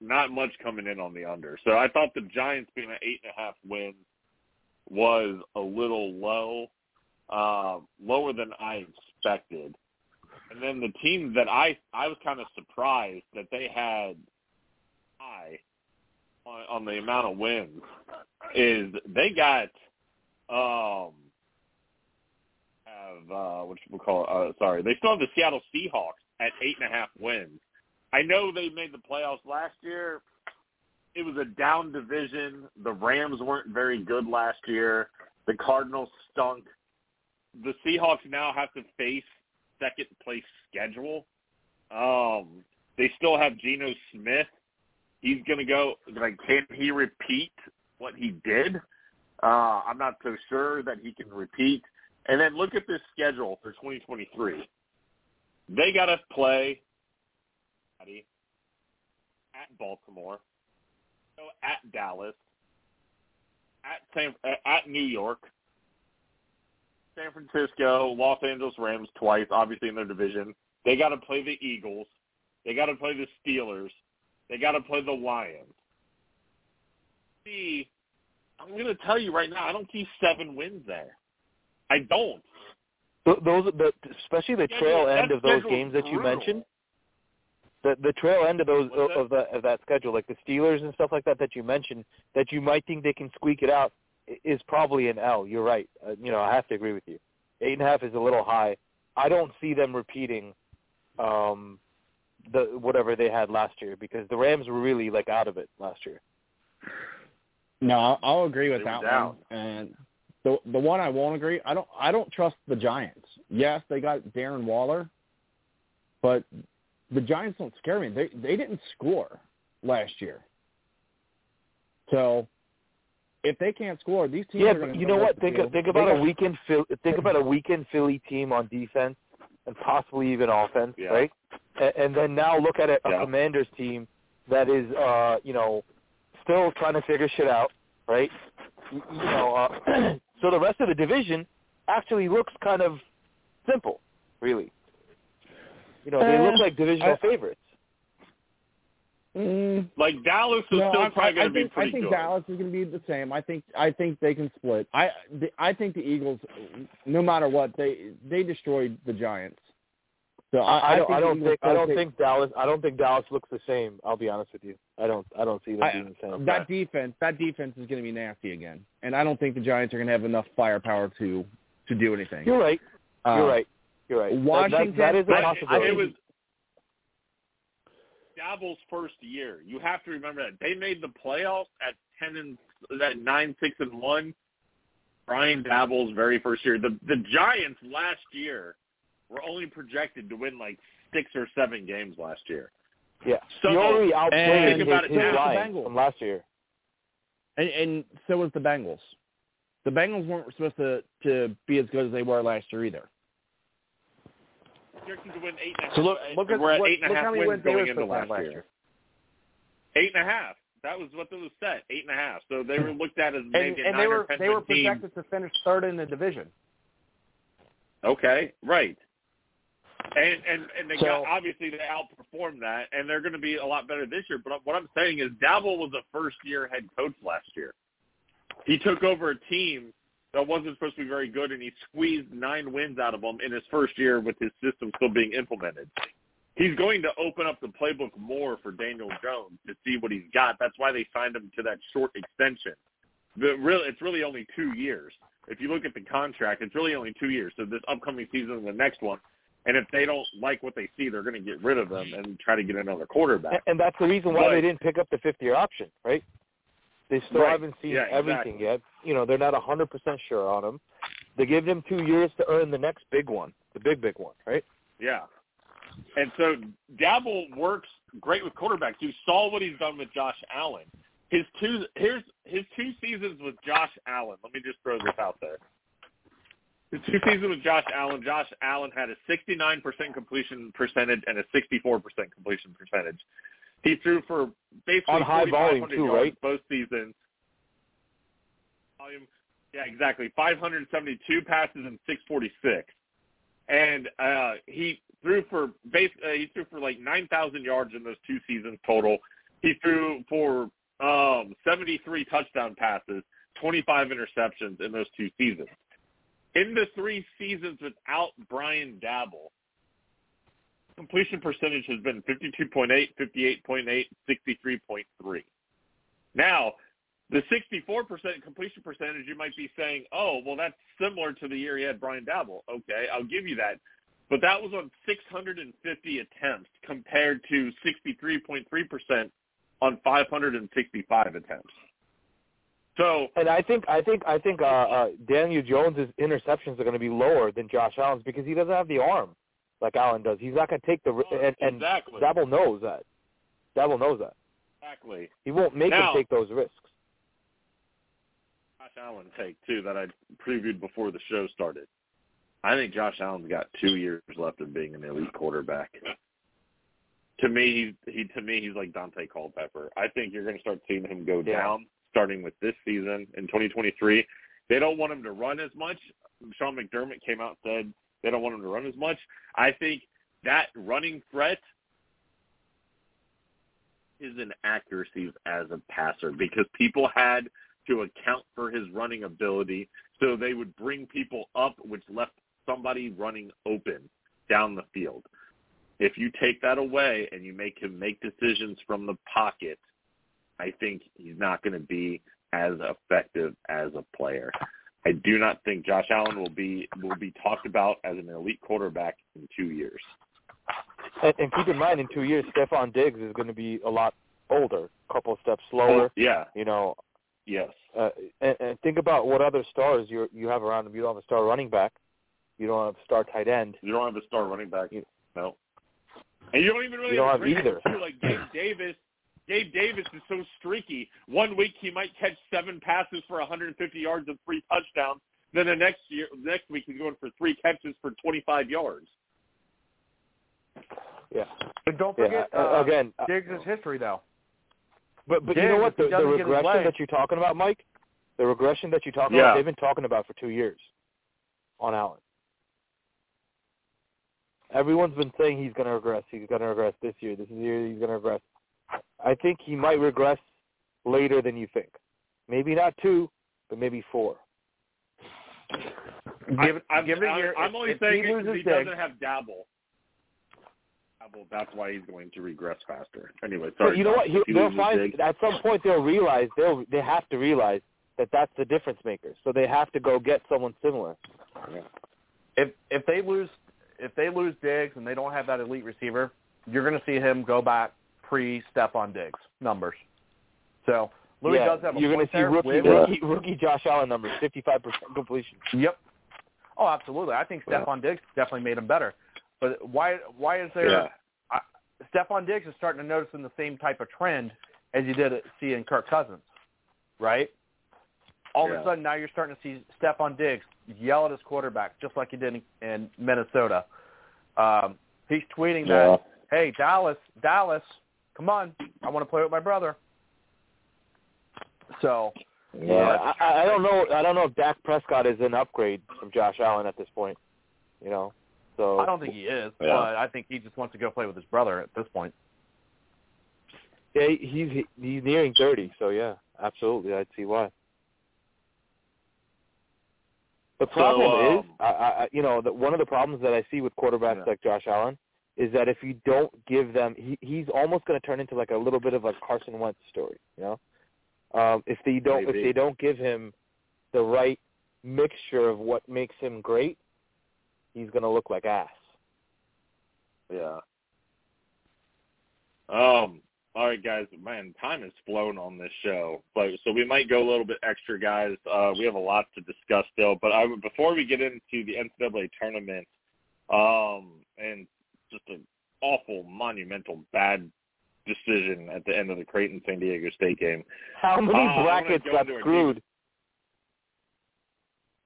[SPEAKER 2] not much coming in on the under. So I thought the Giants being an eight and a half win was a little low, uh, lower than I expected. And then the team that I I was kind of surprised that they had high on, on the amount of wins is they got um have uh what we call it, uh sorry they still have the Seattle Seahawks at eight and a half wins. I know they made the playoffs last year. It was a down division. The Rams weren't very good last year. The Cardinals stunk. The Seahawks now have to face second place schedule. Um, they still have Geno Smith. He's going to go. Like, can he repeat what he did? Uh, I'm not so sure that he can repeat. And then look at this schedule for 2023. They got to play at Baltimore, at Dallas, at San, at New York, San Francisco, Los Angeles Rams twice, obviously in their division. They got to play the Eagles. They got to play the Steelers. They got to play the Lions. See, I'm going to tell you right now, I don't see seven wins there. I don't.
[SPEAKER 3] Those, the, especially the trail end of those games that you mentioned. The the trail end of those of the of that schedule, like the Steelers and stuff like that that you mentioned, that you might think they can squeak it out, is probably an L. You're right. Uh, you know, I have to agree with you. Eight and a half is a little high. I don't see them repeating um, the whatever they had last year because the Rams were really like out of it last year.
[SPEAKER 5] No, I'll, I'll agree with
[SPEAKER 2] They
[SPEAKER 5] that
[SPEAKER 2] down.
[SPEAKER 5] one. And the the one I won't agree, I don't I don't trust the Giants. Yes, they got Darren Waller, but the Giants don't scare me. They they didn't score last year. So if they can't score, these teams
[SPEAKER 3] Yeah,
[SPEAKER 5] are
[SPEAKER 3] but
[SPEAKER 5] gonna
[SPEAKER 3] you know what?
[SPEAKER 5] the
[SPEAKER 3] Think
[SPEAKER 5] field.
[SPEAKER 3] think
[SPEAKER 5] They
[SPEAKER 3] about a weekend Phil, think about a weekend Philly team on defense and possibly even offense,
[SPEAKER 2] Yeah.
[SPEAKER 3] right? And, and then now look at a, a
[SPEAKER 2] Yeah.
[SPEAKER 3] Commanders team that is, uh, you know, still trying to figure shit out, right? You, you know, uh, so the rest of the division actually looks kind of simple, really. You know, they
[SPEAKER 5] Uh,
[SPEAKER 3] look like divisional
[SPEAKER 5] I-
[SPEAKER 3] favorites.
[SPEAKER 5] Mm,
[SPEAKER 2] Like Dallas is
[SPEAKER 5] no,
[SPEAKER 2] still
[SPEAKER 5] I,
[SPEAKER 2] probably going to be
[SPEAKER 5] think,
[SPEAKER 2] pretty
[SPEAKER 5] I think
[SPEAKER 2] good.
[SPEAKER 5] Dallas is going to be the same. I think I think they can split. I the, I think the Eagles, no matter what, they they destroyed the Giants. So I,
[SPEAKER 3] I, don't, I don't think I don't
[SPEAKER 5] take-
[SPEAKER 3] think Dallas I don't think Dallas looks the same. I'll be honest with you. I don't I don't see them
[SPEAKER 5] I-
[SPEAKER 3] being the same.
[SPEAKER 5] that defense that defense is going to be nasty again, and I don't think the Giants are going to have enough firepower to to do anything.
[SPEAKER 3] You're right.
[SPEAKER 5] Uh,
[SPEAKER 3] You're right. You're right. That- that-
[SPEAKER 5] Washington-
[SPEAKER 3] that is a
[SPEAKER 2] But
[SPEAKER 3] possibility.
[SPEAKER 2] it was Daboll's first year. You have to remember that they made the playoffs at ten and that nine, six and one. Brian Daboll's very first year. The the Giants last year were only projected to win like six or seven games last year.
[SPEAKER 3] yeah.
[SPEAKER 2] So-
[SPEAKER 3] he already
[SPEAKER 5] And-
[SPEAKER 3] outplayed
[SPEAKER 2] Think
[SPEAKER 3] his,
[SPEAKER 2] about it
[SPEAKER 3] his
[SPEAKER 2] now.
[SPEAKER 5] Bengals.
[SPEAKER 3] from last year.
[SPEAKER 5] And, and so was the Bengals. The Bengals weren't supposed to to be as good as they were last year either.
[SPEAKER 2] Projected to win eight and a half.
[SPEAKER 5] So look look at
[SPEAKER 2] we're at
[SPEAKER 5] what-
[SPEAKER 2] eight
[SPEAKER 5] look how many
[SPEAKER 2] wins going into
[SPEAKER 5] supposed to have
[SPEAKER 2] last year.
[SPEAKER 5] year.
[SPEAKER 2] Eight and a half. That was what they was set. Eight and a half. So they were looked at as
[SPEAKER 5] And,
[SPEAKER 2] maybe a
[SPEAKER 5] and
[SPEAKER 2] nine
[SPEAKER 5] they were they were
[SPEAKER 2] win team.
[SPEAKER 5] projected to finish third in the division.
[SPEAKER 2] Okay, right. And and and they
[SPEAKER 5] So-
[SPEAKER 2] got obviously they outperformed that, and they're going to be a lot better this year. But what I'm saying is, Daboll was a first year head coach last year. He took over a team that wasn't supposed to be very good, and he squeezed nine wins out of them in his first year with his system still being implemented. He's going to open up the playbook more for Daniel Jones to see what he's got. That's why they signed him to that short extension. The real, it's really only two years. If you look at the contract, it's really only two years. So this upcoming season and the next one. And if they don't like what they see, they're going to get rid of them and try to get another quarterback.
[SPEAKER 3] and that's the reason why
[SPEAKER 2] But-
[SPEAKER 3] they didn't pick up the fifth year option, right? They still
[SPEAKER 2] Right.
[SPEAKER 3] haven't seen
[SPEAKER 2] Yeah,
[SPEAKER 3] everything
[SPEAKER 2] exactly.
[SPEAKER 3] yet. You know, they're not a hundred percent sure on him. They give him two years to earn the next big one, the big big one, right?
[SPEAKER 2] Yeah. And so Daboll works great with quarterbacks. You saw what he's done with Josh Allen. His two here's his two seasons with Josh Allen. Let me just throw this out there. His two seasons with Josh Allen, Josh Allen had a 69% completion percentage and a 64% completion percentage. He threw for basically
[SPEAKER 3] On high volume too,
[SPEAKER 2] yards
[SPEAKER 3] right?
[SPEAKER 2] both seasons. Volume, yeah, exactly. 572 passes and 646, and uh, he threw for base. Uh, he threw for like 9,000 yards in those two seasons total. He threw for um, 73 touchdown passes, 25 interceptions in those two seasons. In the three seasons without Brian Daboll, completion percentage has been 52.8, 58.8, 63.3. Now, the 64% completion percentage, you might be saying, oh, well, that's similar to the year he had Brian Daboll. Okay, I'll give you that. But that was on 650 attempts compared to 63.3% on 565 attempts. So,
[SPEAKER 3] And I think I think I think uh, uh, Daniel Jones's interceptions are going to be lower than Josh Allen's because he doesn't have the arm like Allen does. He's not going to take the ri- and, and
[SPEAKER 2] exactly.
[SPEAKER 3] Daboll knows that. Daboll knows that.
[SPEAKER 2] exactly.
[SPEAKER 3] He won't make
[SPEAKER 2] Now-
[SPEAKER 3] him take those risks.
[SPEAKER 2] Josh Allen take too that I previewed before the show started. I think Josh Allen's got two years left of being an elite quarterback. To me, he's he to me he's like Daunte Culpepper. I think you're going to start seeing him go
[SPEAKER 3] Yeah.
[SPEAKER 2] down starting with this season in 2023. They don't want him to run as much. Sean McDermott came out and said they don't want him to run as much. I think that running threat is an accuracy as a passer because people had to account for his running ability. So they would bring people up, which left somebody running open down the field. If you take that away and you make him make decisions from the pocket, I think he's not going to be as effective as a player. I do not think Josh Allen will be will be talked about as an elite quarterback in two years.
[SPEAKER 3] And, and keep in mind, in two years, Stefon Diggs is going to be a lot older, a couple of steps slower.
[SPEAKER 2] Yeah.
[SPEAKER 3] You know,
[SPEAKER 2] Yes.
[SPEAKER 3] uh, and, and think about what other stars you you have around him. You don't have a star running back. You don't have a star tight end.
[SPEAKER 2] You don't have a star running back.
[SPEAKER 3] You-
[SPEAKER 2] No. And you don't even really
[SPEAKER 3] You don't
[SPEAKER 2] have,
[SPEAKER 3] have either.
[SPEAKER 2] Like Gabe Davis. Gabe Davis is so streaky. One week he might catch seven passes for 150 yards and three touchdowns. Then the next year, next week he's going for three catches for 25 yards.
[SPEAKER 3] Yeah.
[SPEAKER 4] But don't forget
[SPEAKER 3] uh,
[SPEAKER 4] uh,
[SPEAKER 3] again, uh,
[SPEAKER 4] Diggs' history, though.
[SPEAKER 3] but but you know what? The, the
[SPEAKER 4] doesn't get his
[SPEAKER 3] regression that you're talking about, Mike, the regression that you're talking
[SPEAKER 2] Yeah.
[SPEAKER 3] about, they've been talking about for two years on Allen. Everyone's been saying he's going to regress. He's going to regress this year. This is the year he's going to regress. I think he might regress later than you think. Maybe not two, but maybe four.
[SPEAKER 4] Give,
[SPEAKER 2] I, I'm,
[SPEAKER 4] give it a
[SPEAKER 2] I'm-
[SPEAKER 4] year.
[SPEAKER 2] I'm
[SPEAKER 4] If-
[SPEAKER 2] only
[SPEAKER 4] if
[SPEAKER 2] saying
[SPEAKER 4] he
[SPEAKER 2] it 'cause
[SPEAKER 4] loses
[SPEAKER 2] he
[SPEAKER 4] Diggs,
[SPEAKER 2] doesn't have Daboll. Daboll. That's why he's going to regress faster. Anyway,
[SPEAKER 3] But
[SPEAKER 2] sorry.
[SPEAKER 3] you know what? He,
[SPEAKER 2] If he
[SPEAKER 3] they'll find
[SPEAKER 2] Diggs-
[SPEAKER 3] at some point they'll realize they'll they have to realize that that's the difference maker. So they have to go get someone similar.
[SPEAKER 4] if if they lose if they lose Diggs and they don't have that elite receiver, you're going to see him go back pre Stefon Diggs numbers. So Louis
[SPEAKER 3] yeah,
[SPEAKER 4] does have a
[SPEAKER 3] you're
[SPEAKER 4] point
[SPEAKER 3] to see
[SPEAKER 4] there
[SPEAKER 3] rookie, rookie rookie Josh Allen numbers, 55% completion.
[SPEAKER 4] Yep. Oh, absolutely. I think
[SPEAKER 2] Yeah.
[SPEAKER 4] Stefon Diggs definitely made him better. But why why is there
[SPEAKER 2] Yeah.
[SPEAKER 4] Stefon Diggs is starting to notice in the same type of trend as you did see in Kirk Cousins, right? All of a sudden now you're starting to see Stefon Diggs yell at his quarterback just like he did in, in Minnesota. Um, he's tweeting
[SPEAKER 2] Yeah.
[SPEAKER 4] that, "Hey Dallas, Dallas, come on, I want to play with my brother." So
[SPEAKER 3] Yeah, I, I don't know. I don't know if Dak Prescott is an upgrade from Josh Allen at this point. You know, so
[SPEAKER 4] I don't think he is,
[SPEAKER 2] Yeah.
[SPEAKER 4] but I think he just wants to go play with his brother at this point.
[SPEAKER 3] Yeah, he's he's nearing thirty, so yeah, absolutely, I'd see why. The problem
[SPEAKER 2] um,
[SPEAKER 3] is, I, I, you know, that one of the problems that I see with quarterbacks
[SPEAKER 2] Yeah.
[SPEAKER 3] like Josh Allen is that if you don't give them, he he's almost going to turn into like a little bit of a Carson Wentz story, you know. Um, if they don't,
[SPEAKER 2] Maybe.
[SPEAKER 3] if they don't give him the right mixture of what makes him great, he's going to look like ass.
[SPEAKER 2] Yeah. Um. All right, guys. Man, time has flown on this show, but so we might go a little bit extra, guys. Uh, we have a lot to discuss still, but I, before we get into the NCAA tournament, um, and just an awful, monumental, bad decision at the end of the Creighton San Diego State game.
[SPEAKER 3] How many
[SPEAKER 2] Uh,
[SPEAKER 3] brackets
[SPEAKER 2] go
[SPEAKER 3] got screwed?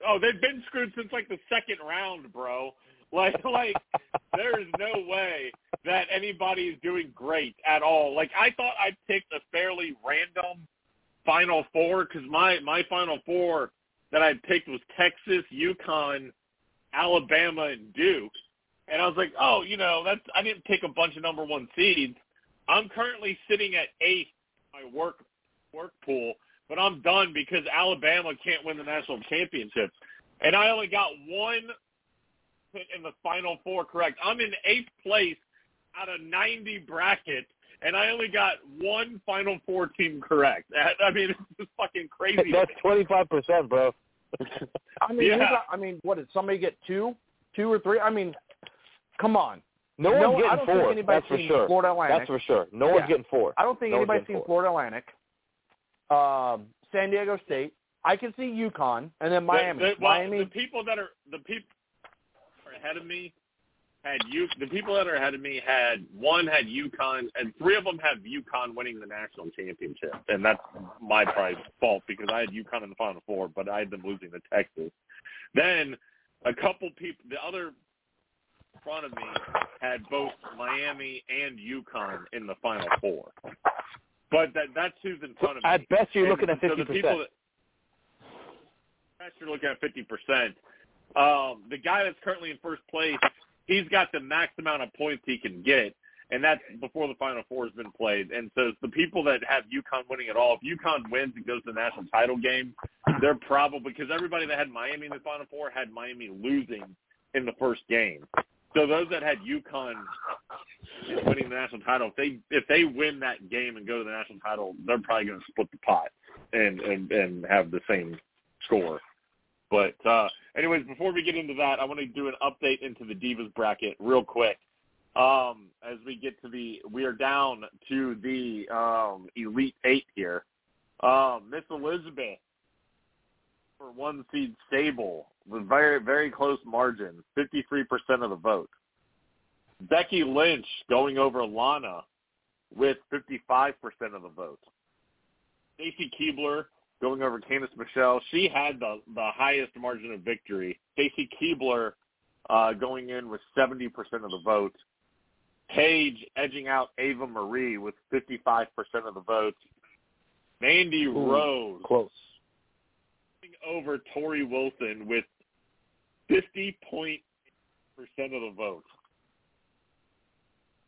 [SPEAKER 2] Oh, they've been screwed since like the second round, bro. Like, like there is no way that anybody is doing great at all. Like, I thought I picked a fairly random Final Four because my my Final Four that I picked was Texas, UConn, Alabama, and Duke. And I was like, oh, you know, that's I didn't pick a bunch of number one seeds. I'm currently sitting at eighth my work work pool, but I'm done because Alabama can't win the national championship. And I only got one put in the final four correct. I'm in eighth place out of 90 brackets, and I only got one final four team correct. I mean, it's just fucking crazy.
[SPEAKER 3] That's twenty five percent, bro.
[SPEAKER 4] I mean,
[SPEAKER 2] Yeah.
[SPEAKER 4] who's not- I mean, what did somebody get two, two or three? I mean, come on.
[SPEAKER 3] No,
[SPEAKER 4] No,
[SPEAKER 3] one's getting four. That's for sure.
[SPEAKER 4] Florida Atlantic.
[SPEAKER 3] That's for sure. No
[SPEAKER 4] Yeah.
[SPEAKER 3] one's getting four.
[SPEAKER 4] I don't think
[SPEAKER 3] No
[SPEAKER 4] anybody's seen
[SPEAKER 3] four.
[SPEAKER 4] Florida Atlantic. Um, San Diego State. I can see UConn and then Miami.
[SPEAKER 2] The, the, well,
[SPEAKER 4] Miami.
[SPEAKER 2] the people that are the people are ahead of me had you. The people that are ahead of me had one had UConn, and three of them had UConn winning the national championship, and that's my probably fault because I had UConn in the final four, but I had them losing to Texas. Then a couple people, the other in front of me had both Miami and UConn in the final four. But that that's who's in front of me.
[SPEAKER 3] At best, you're
[SPEAKER 2] And
[SPEAKER 3] looking at fifty
[SPEAKER 2] the people
[SPEAKER 3] percent.
[SPEAKER 2] that, best you're looking at fifty percent. Um, the guy that's currently in first place, he's got the max amount of points he can get, and that's before the Final Four has been played. And so the people that have UConn winning at all, if UConn wins and goes to the national title game, they're probably because everybody that had Miami in the Final Four had Miami losing in the first game. So those that had UConn winning the national title, if they if they win that game and go to the national title, they're probably going to split the pot and and and have the same score. But uh anyways, before we get into that, I want to do an update into the Divas bracket real quick. Um as we get to the we are down to the um Elite 8 here. Um Miss Elizabeth for one seed stable with very very close margin, 53% of the vote. Becky Lynch going over Lana with 55% of the vote. Stacy Keibler going over Candice Michelle. She had the the highest margin of victory. Stacy Keibler uh, going in with 70% of the vote. Paige edging out Eva Marie with 55% of the vote. Mandy Rose
[SPEAKER 3] Close.
[SPEAKER 2] Over Torrie Wilson with 50.8% of the vote.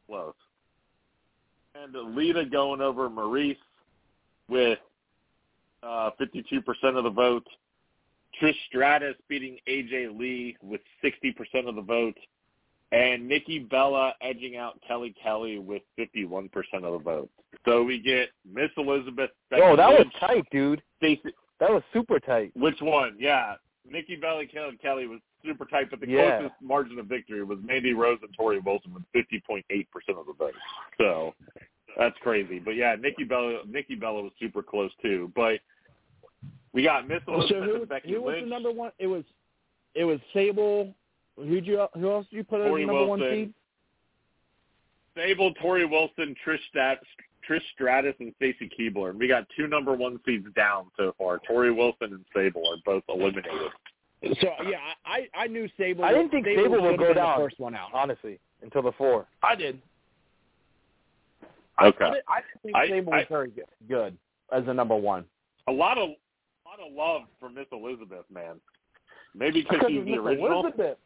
[SPEAKER 2] Close. And Alita going over Maryse with uh, 52% of the vote. Trish Stratus beating AJ Lee with 60% of the vote. And Nikki Bella edging out Kelly Kelly with 51% of the vote. So we get Miss Elizabeth. Becky
[SPEAKER 3] Oh, that was tight, dude.
[SPEAKER 2] Stacey,
[SPEAKER 3] That was super tight.
[SPEAKER 2] which one? Yeah. Nikki Bella Kelly Kelly was super tight, but the
[SPEAKER 3] Yeah.
[SPEAKER 2] closest margin of victory was Mandy Rose and Torrie Wilson with 50.8% of the vote. So that's crazy. But yeah, Nikki Bella Nikki Bella was super close too. But we got Miss
[SPEAKER 5] So who,
[SPEAKER 2] and Becky
[SPEAKER 5] who was the number one? It was it was Sable. Who'd you who else did you put as the number one seed?
[SPEAKER 2] Sable, Torrie Wilson, Trish Stat, Trish Stratus, and Stacy Keibler. And we got two number one seeds down so far. Torrie Wilson and Sable are both eliminated.
[SPEAKER 5] So yeah, I I knew Sable.
[SPEAKER 3] I didn't think Sable would go down.
[SPEAKER 5] The first one out.
[SPEAKER 3] Honestly, until the four.
[SPEAKER 4] I did.
[SPEAKER 2] Okay.
[SPEAKER 4] I, did, I didn't think
[SPEAKER 2] I-
[SPEAKER 4] Sable
[SPEAKER 2] I-
[SPEAKER 4] was very good, good as the number one.
[SPEAKER 2] A lot of a lot of love for Miss Elizabeth, man. Maybe because
[SPEAKER 4] Because
[SPEAKER 2] she's the
[SPEAKER 4] Miss
[SPEAKER 2] original.
[SPEAKER 4] Elizabeth.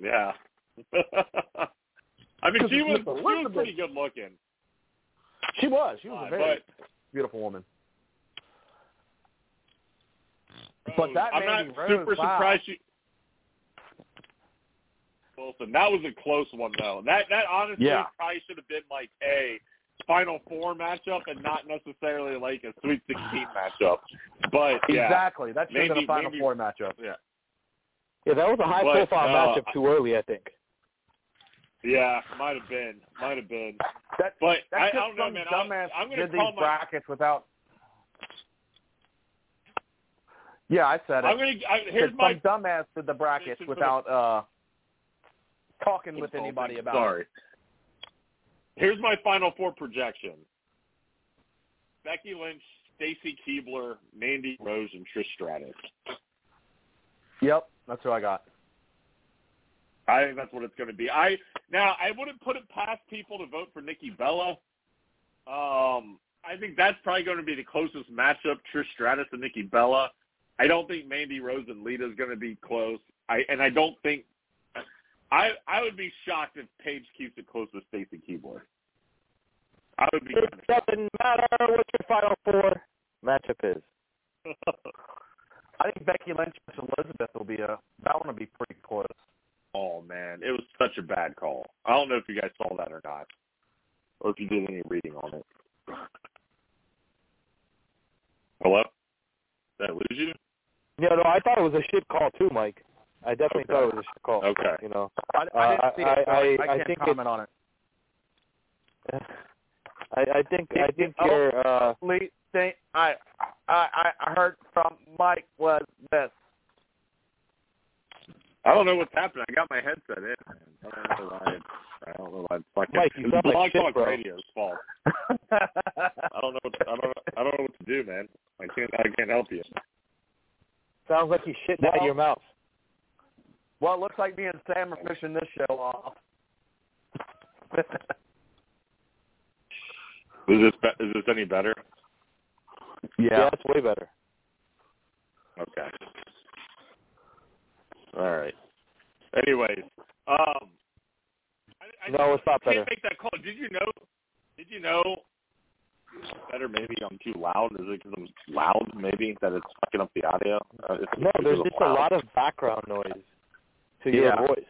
[SPEAKER 2] Yeah. I mean, she was she was pretty good looking.
[SPEAKER 4] She was. She was
[SPEAKER 2] Uh,
[SPEAKER 4] a very
[SPEAKER 2] but
[SPEAKER 4] beautiful woman. But that
[SPEAKER 2] I'm
[SPEAKER 4] Mandy
[SPEAKER 2] not
[SPEAKER 4] Rose,
[SPEAKER 2] super
[SPEAKER 4] wow.
[SPEAKER 2] surprised she. Wilson, that was a close one though. That that honestly
[SPEAKER 4] Yeah.
[SPEAKER 2] probably should have been like a Final Four matchup and not necessarily like a Sweet 16 matchup. But yeah,
[SPEAKER 4] Exactly. That should have been a Final
[SPEAKER 2] maybe-
[SPEAKER 4] Four matchup.
[SPEAKER 2] yeah.
[SPEAKER 3] Yeah, that was a high
[SPEAKER 2] But,
[SPEAKER 3] profile
[SPEAKER 2] uh,
[SPEAKER 3] matchup too early, I think.
[SPEAKER 2] Yeah, might have been, might have been.
[SPEAKER 4] That,
[SPEAKER 2] But I, I don't know, man.
[SPEAKER 4] dumbass
[SPEAKER 2] I, I'm going to call
[SPEAKER 4] these
[SPEAKER 2] my.
[SPEAKER 4] brackets without. Yeah, I said it.
[SPEAKER 2] I'm going to. Here's
[SPEAKER 4] some
[SPEAKER 2] my.
[SPEAKER 4] dumbass did the brackets
[SPEAKER 2] Listen for the-
[SPEAKER 4] without uh talking with anybody about
[SPEAKER 2] Sorry.
[SPEAKER 4] it.
[SPEAKER 2] Here's my final four projection. Becky Lynch, Stacy Keibler, Mandy Rose, and Trish Stratus.
[SPEAKER 4] Yep, that's who I got.
[SPEAKER 2] I think that's what it's going to be. I now I wouldn't put it past people to vote for Nikki Bella. Um, I think that's probably going to be the closest matchup: Trish Stratus and Nikki Bella. I don't think Mandy Rose and Lita is going to be close. I and I don't think I I would be shocked if Paige keeps it close with Stacy Keibler. I would be.
[SPEAKER 3] It doesn't matter what your final four matchup is.
[SPEAKER 4] I think Becky Lynch and Elizabeth will be a that one will be pretty close.
[SPEAKER 2] Oh man, it was such a bad call. I don't know if you guys saw that or not, or if you did any reading on it. Hello? Did I lose you?
[SPEAKER 3] Yeah, no, I thought it was a shit call too, Mike. I definitely
[SPEAKER 2] Okay.
[SPEAKER 3] thought it was a shit call.
[SPEAKER 2] Okay.
[SPEAKER 3] You know,
[SPEAKER 4] I, I didn't
[SPEAKER 3] Uh,
[SPEAKER 4] see it,
[SPEAKER 3] I-
[SPEAKER 4] so I,
[SPEAKER 3] I-
[SPEAKER 4] I,
[SPEAKER 3] I
[SPEAKER 4] can't
[SPEAKER 3] think
[SPEAKER 4] comment on it.
[SPEAKER 3] I, I think I think
[SPEAKER 4] Oh.
[SPEAKER 3] you're. uh
[SPEAKER 4] thing I I I heard from Mike was this.
[SPEAKER 2] I don't know what's happening. I got my headset in. Man. I don't know why. It's, I don't know why it's fucking.
[SPEAKER 3] Mike, you sound like
[SPEAKER 2] Blog
[SPEAKER 3] shit,
[SPEAKER 2] Talk
[SPEAKER 3] bro.
[SPEAKER 2] Radio's fault. I don't know. What, I don't. know- I don't know what to do, man. I can't. I can't help you.
[SPEAKER 3] Sounds like you shitting out of your mouth.
[SPEAKER 4] well, it looks like me and Sam are finishing this show off.
[SPEAKER 2] Is this be- is this any better?
[SPEAKER 3] Yeah, it's way better.
[SPEAKER 2] Okay. All right. Anyways, um, I, I
[SPEAKER 3] No, it's not
[SPEAKER 2] can't
[SPEAKER 3] better.
[SPEAKER 2] make that call. Did you know? Did you know? Better, maybe I'm too loud. Is it because I'm loud? Maybe that it's fucking up the audio. Uh,
[SPEAKER 3] No, there's
[SPEAKER 2] I'm
[SPEAKER 3] just a lot of background noise to
[SPEAKER 4] Yeah.
[SPEAKER 3] your voice.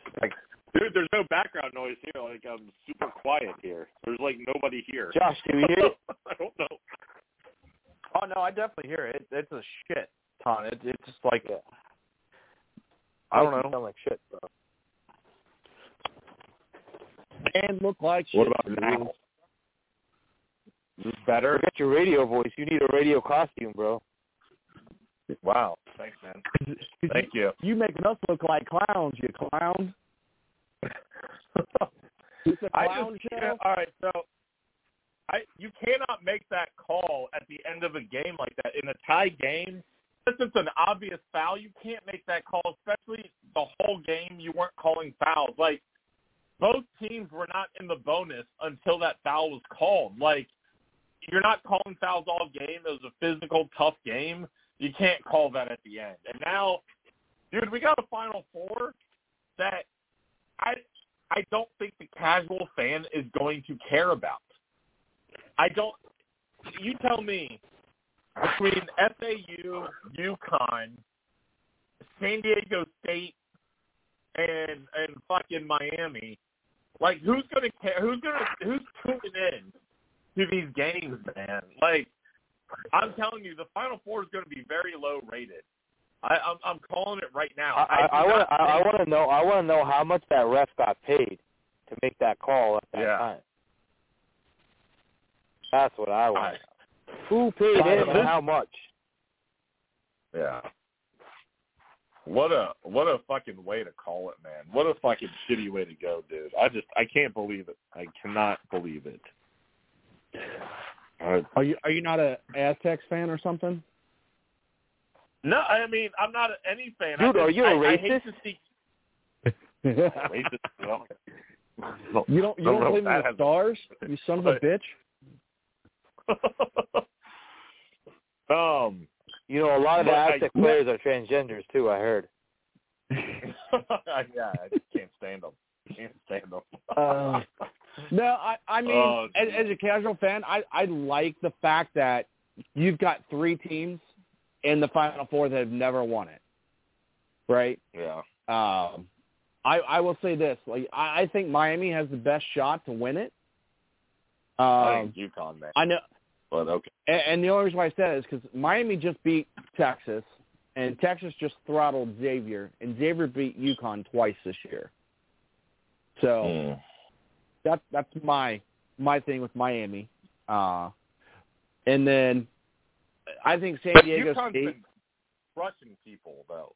[SPEAKER 2] Dude, there's no background noise here. Like I'm super quiet here. There's like nobody here.
[SPEAKER 3] Josh, do you hear it?
[SPEAKER 2] I don't know.
[SPEAKER 4] Oh no, I definitely hear it. It's a shit ton. It, it's just like
[SPEAKER 3] Yeah.
[SPEAKER 4] I don't know.
[SPEAKER 3] you sound like shit, bro.
[SPEAKER 5] And look like shit.
[SPEAKER 2] What about now? Is this better?
[SPEAKER 3] Forget your radio voice. You need a radio costume, bro.
[SPEAKER 2] Wow. Thanks, man. Thank you.
[SPEAKER 5] You making us look like clowns, you clown. It's a
[SPEAKER 2] I
[SPEAKER 5] clown
[SPEAKER 2] just,
[SPEAKER 5] show.
[SPEAKER 2] all right, so I you cannot make that call at the end of a game like that in a tie game. Since it's an obvious foul, you can't make that call, especially the whole game. You weren't calling fouls. Like both teams were not in the bonus until that foul was called. Like you're not calling fouls all game. It was a physical, tough game. You can't call that at the end. And now, dude, we got a Final Four that I I don't think the casual fan is going to care about. I don't. You tell me between FAU, UConn, San Diego State, and and fucking Miami, like who's gonna care? Who's gonna who's tuning in to these games, man? Like I'm telling you, the Final Four is going to be very low rated. I, I'm I'm calling it right now.
[SPEAKER 3] I I want I, I want to know I want to know how much that ref got paid to make that call at that
[SPEAKER 2] Yeah.
[SPEAKER 3] time. That's what I want.
[SPEAKER 2] I-
[SPEAKER 3] Who paid
[SPEAKER 2] I-
[SPEAKER 3] him and how much?
[SPEAKER 2] Yeah. What a what a fucking way to call it, man. What a fucking shitty way to go, dude. I just I can't believe it. I cannot believe it. Uh,
[SPEAKER 5] Are you are you not a Aztecs fan or something?
[SPEAKER 2] no, I mean I'm not any fan.
[SPEAKER 3] Dude,
[SPEAKER 2] I
[SPEAKER 3] are
[SPEAKER 2] just,
[SPEAKER 3] you a
[SPEAKER 2] I, I hate
[SPEAKER 3] racist?
[SPEAKER 2] to see
[SPEAKER 5] you
[SPEAKER 2] racist. Well,
[SPEAKER 5] don't you
[SPEAKER 2] don't
[SPEAKER 5] don't
[SPEAKER 2] know
[SPEAKER 5] play
[SPEAKER 2] if
[SPEAKER 5] with
[SPEAKER 2] that
[SPEAKER 5] the stars? You son of a bitch.
[SPEAKER 2] um,
[SPEAKER 3] You know, a lot of the
[SPEAKER 2] But I-
[SPEAKER 3] Aztec players are transgenders too. I heard.
[SPEAKER 2] yeah, I just can't stand them. Can't stand them.
[SPEAKER 5] Uh, No, I I mean
[SPEAKER 2] Oh,
[SPEAKER 5] as, as a casual fan, I I like the fact that you've got three teams in the Final Four that have never won it, right?
[SPEAKER 2] yeah.
[SPEAKER 5] Um, I I will say this: like I, I think Miami has the best shot to win it.
[SPEAKER 2] I
[SPEAKER 5] Um,
[SPEAKER 2] think UConn, man.
[SPEAKER 5] I know,
[SPEAKER 2] But okay.
[SPEAKER 5] and, and the only reason why I said it is because Miami just beat Texas, and Texas just throttled Xavier, and Xavier beat UConn twice this year. So.
[SPEAKER 2] Hmm.
[SPEAKER 5] that's that's my my thing with Miami. Uh, and then I think San
[SPEAKER 2] But
[SPEAKER 5] Diego
[SPEAKER 2] UConn's
[SPEAKER 5] State.
[SPEAKER 2] been crushing people though.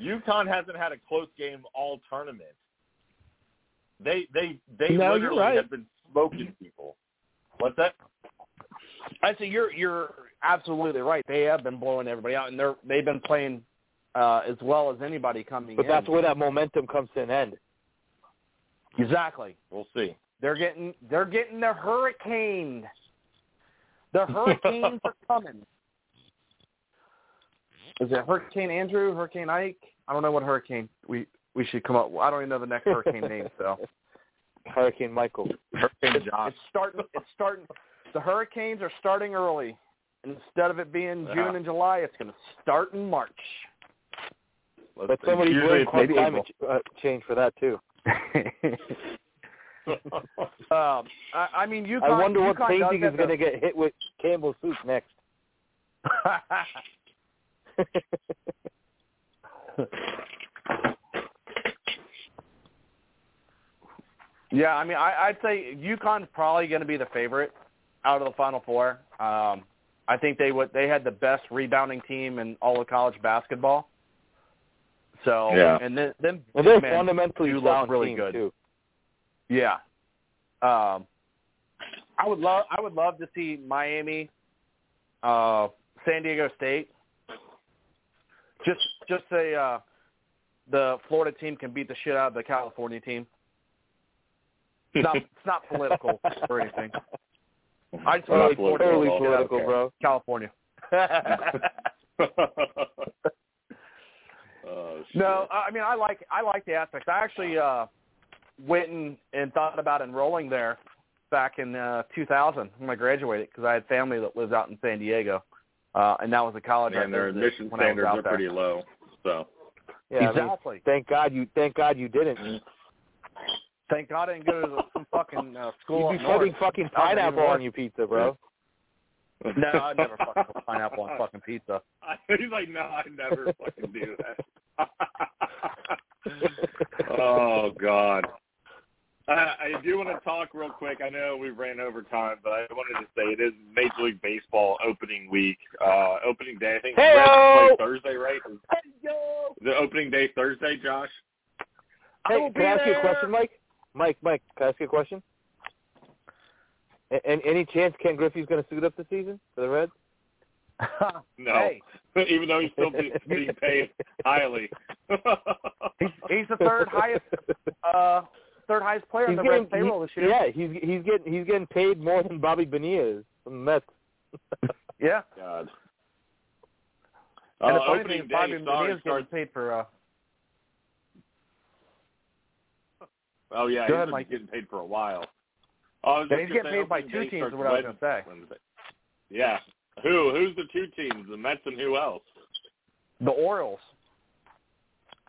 [SPEAKER 2] UConn hasn't had a close game all tournament. They they they
[SPEAKER 5] No,
[SPEAKER 2] literally
[SPEAKER 5] right.
[SPEAKER 2] have been smoking people. What's that?
[SPEAKER 4] I say you're you're absolutely right. They have been blowing everybody out, and they're they've been playing uh, as well as anybody coming in.
[SPEAKER 3] But
[SPEAKER 4] in.
[SPEAKER 3] that's where that momentum comes to an end.
[SPEAKER 4] exactly.
[SPEAKER 2] We'll see.
[SPEAKER 4] They're getting they're getting the hurricane. The hurricanes are coming. Is it Hurricane Andrew, Hurricane Ike? I don't know what hurricane we we should come up. I don't even know the next hurricane name. So
[SPEAKER 3] Hurricane Michael.
[SPEAKER 4] it's, it's starting. It's starting. The hurricanes are starting early. Instead of it being
[SPEAKER 2] Yeah.
[SPEAKER 4] June and July, it's going to start in March.
[SPEAKER 2] Let's
[SPEAKER 3] But
[SPEAKER 2] see.
[SPEAKER 3] somebody
[SPEAKER 2] Usually
[SPEAKER 3] blame
[SPEAKER 2] it's
[SPEAKER 3] climate ch- uh, change for that too.
[SPEAKER 4] Um, I, I mean, UConn.
[SPEAKER 3] I wonder what
[SPEAKER 4] UConn
[SPEAKER 3] painting is going to get hit with Campbell soup next.
[SPEAKER 4] Yeah, I mean, I, I'd say UConn's probably going to be the favorite out of the Final Four. Um, I think they would. They had the best rebounding team in all of college basketball. So
[SPEAKER 2] Yeah.
[SPEAKER 4] and then then
[SPEAKER 3] and they're
[SPEAKER 4] man,
[SPEAKER 3] fundamentally
[SPEAKER 4] do look really good.
[SPEAKER 3] too.
[SPEAKER 4] yeah. Um, I would love I would love to see Miami, uh, San Diego State. Just just say uh, the Florida team can beat the shit out of the California team. It's not it's not political or anything. I just want to
[SPEAKER 3] Totally,
[SPEAKER 4] see
[SPEAKER 3] totally
[SPEAKER 4] beat the shit out of
[SPEAKER 3] political, bro.
[SPEAKER 4] California.
[SPEAKER 2] oh.
[SPEAKER 4] No, I I mean I like I like the aspects. I actually uh went and, and thought about enrolling there back in uh 2000 when I graduated because I had family that lives out in San Diego, uh, and that was a college. I
[SPEAKER 2] Man, their admission
[SPEAKER 4] when I was
[SPEAKER 2] standards are
[SPEAKER 4] there.
[SPEAKER 2] pretty low. So
[SPEAKER 3] Yeah, I mean,
[SPEAKER 4] exactly.
[SPEAKER 3] thank God you thank God you didn't.
[SPEAKER 4] Thank God I didn't go to some fucking uh, school
[SPEAKER 3] You'd be putting fucking
[SPEAKER 4] That would've been
[SPEAKER 3] pineapple on your pizza, bro.
[SPEAKER 4] No, I'd never fucking put pineapple on fucking pizza.
[SPEAKER 2] He's like, no, I never fucking do that. oh God. Uh, I do want to talk real quick. I know we've ran over time, but I wanted to say it is Major League Baseball opening week, uh, opening day. I think Reds
[SPEAKER 3] Heyo!
[SPEAKER 2] play Thursday, right? The opening day Thursday, Josh.
[SPEAKER 4] I
[SPEAKER 3] Hey,
[SPEAKER 4] will
[SPEAKER 3] can I
[SPEAKER 4] be
[SPEAKER 3] ask you a question, Mike? Mike, Mike, can I ask you a question? A- And any chance Ken Griffey's going to suit up this season for the Reds?
[SPEAKER 2] No,
[SPEAKER 4] Hey,
[SPEAKER 2] even though he's still be- being paid highly.
[SPEAKER 4] he's, he's the third highest uh third highest player in
[SPEAKER 3] He's
[SPEAKER 4] the
[SPEAKER 3] getting,
[SPEAKER 4] Reds payroll this year.
[SPEAKER 3] yeah, he's he's getting he's getting paid more than Bobby Bonilla is from the Mets.
[SPEAKER 4] Yeah.
[SPEAKER 2] God.
[SPEAKER 4] And
[SPEAKER 2] Uh,
[SPEAKER 4] the funny
[SPEAKER 2] opening
[SPEAKER 4] thing,
[SPEAKER 2] day,
[SPEAKER 4] Bobby
[SPEAKER 2] sorry,
[SPEAKER 4] Bonilla's getting paid for. Uh,
[SPEAKER 2] Oh yeah,
[SPEAKER 4] Go
[SPEAKER 2] he's
[SPEAKER 4] ahead,
[SPEAKER 2] been
[SPEAKER 4] Mike.
[SPEAKER 2] getting paid for a while. Oh, I
[SPEAKER 4] Yeah, he's getting paid by two teams, is what I was gonna say.
[SPEAKER 2] Wednesday. Yeah. Who? Who's the two teams? The Mets and who else?
[SPEAKER 4] the Orioles.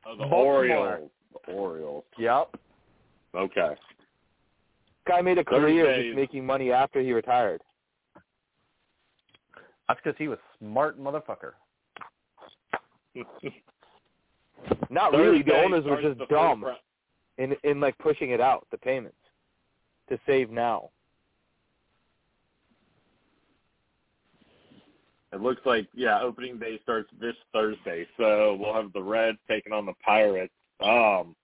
[SPEAKER 2] Oh, the
[SPEAKER 4] Baltimore.
[SPEAKER 2] Orioles. The Orioles.
[SPEAKER 4] Yep.
[SPEAKER 2] Okay.
[SPEAKER 3] Guy made a career
[SPEAKER 2] Thursdays.
[SPEAKER 3] just making money after he retired.
[SPEAKER 4] That's because he was smart motherfucker.
[SPEAKER 3] Not really. The owners were just dumb
[SPEAKER 2] round.
[SPEAKER 3] In in like pushing it out the payments to save now.
[SPEAKER 2] It looks like yeah, opening day starts this Thursday, so we'll have the Reds taking on the Pirates. Um,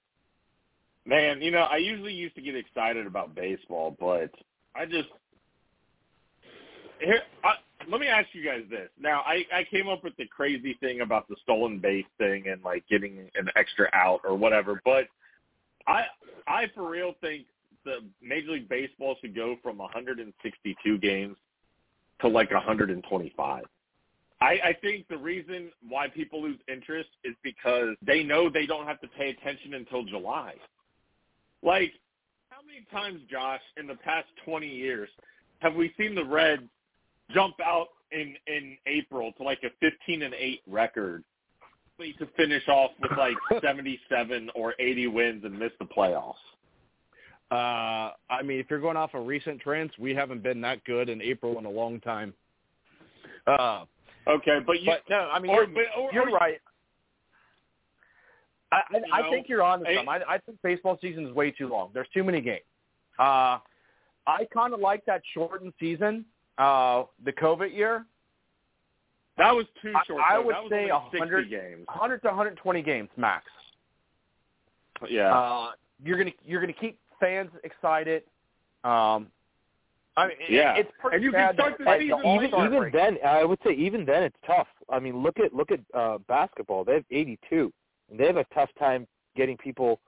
[SPEAKER 2] man, you know I usually used to get excited about baseball, but I just here. I, let me ask you guys this. Now, I I came up with the crazy thing about the stolen base thing and like getting an extra out or whatever, but I I for real think the Major League Baseball should go from 162 games to like 125. I, I think the reason why people lose interest is because they know they don't have to pay attention until July. Like, how many times, Josh, in the past 20 years, have we seen the Reds jump out in in April to like a 15 and 8 record to finish off with like 77 or 80 wins and miss the playoffs?
[SPEAKER 5] Uh, I mean, if you're going off of recent trends, we haven't been that good in April in a long time. Uh,
[SPEAKER 2] Okay, but you
[SPEAKER 4] But no, I mean
[SPEAKER 2] or,
[SPEAKER 4] you're,
[SPEAKER 2] but, or,
[SPEAKER 4] you're
[SPEAKER 2] or-
[SPEAKER 4] right. I, I,
[SPEAKER 2] You
[SPEAKER 4] I
[SPEAKER 2] know,
[SPEAKER 4] think you're on to something. I, I think baseball season is way too long. There's too many games. Uh, I kind of like that shortened season, uh, the COVID year.
[SPEAKER 2] That was too short.
[SPEAKER 4] I, I would
[SPEAKER 2] that
[SPEAKER 4] say
[SPEAKER 2] only
[SPEAKER 4] 100
[SPEAKER 2] 60 games.
[SPEAKER 4] 100 to 120 games max.
[SPEAKER 2] Yeah.
[SPEAKER 4] Uh, you're gonna you're gonna keep fans excited. Um, I mean, it-
[SPEAKER 2] Yeah.
[SPEAKER 4] it's pretty
[SPEAKER 2] And you can start
[SPEAKER 4] that,
[SPEAKER 2] the season
[SPEAKER 4] All-Star
[SPEAKER 3] even even
[SPEAKER 4] break-
[SPEAKER 3] then, I would say even then it's tough. I mean, look at look at uh, basketball. They have 82, and they have a tough time getting people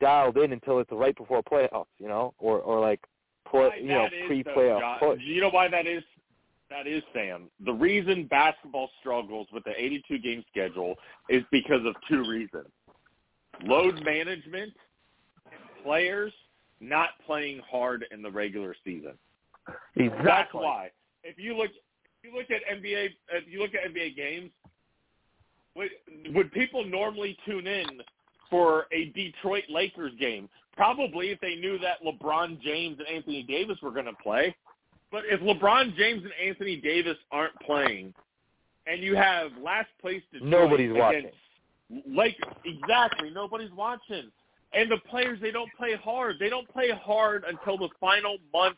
[SPEAKER 3] dialed in until it's right before playoffs, you know, or or like play, you know,
[SPEAKER 2] that is, though,
[SPEAKER 3] pre-playoff
[SPEAKER 2] John- You know why that is? That is, Sam. The reason basketball struggles with the 82 game schedule is because of two reasons: load management, and players not playing hard in the regular season.
[SPEAKER 4] exactly.
[SPEAKER 2] That's why. If you look, if you look at NBA, if you look at NBA games, would would people normally tune in for a Detroit Lakers game? Probably if they knew that LeBron James and Anthony Davis were going to play. But if LeBron James and Anthony Davis aren't playing, and you have last place Detroit
[SPEAKER 3] Nobody's watching.
[SPEAKER 2] Like exactly, nobody's watching. And the players, they don't play hard. They don't play hard until the final month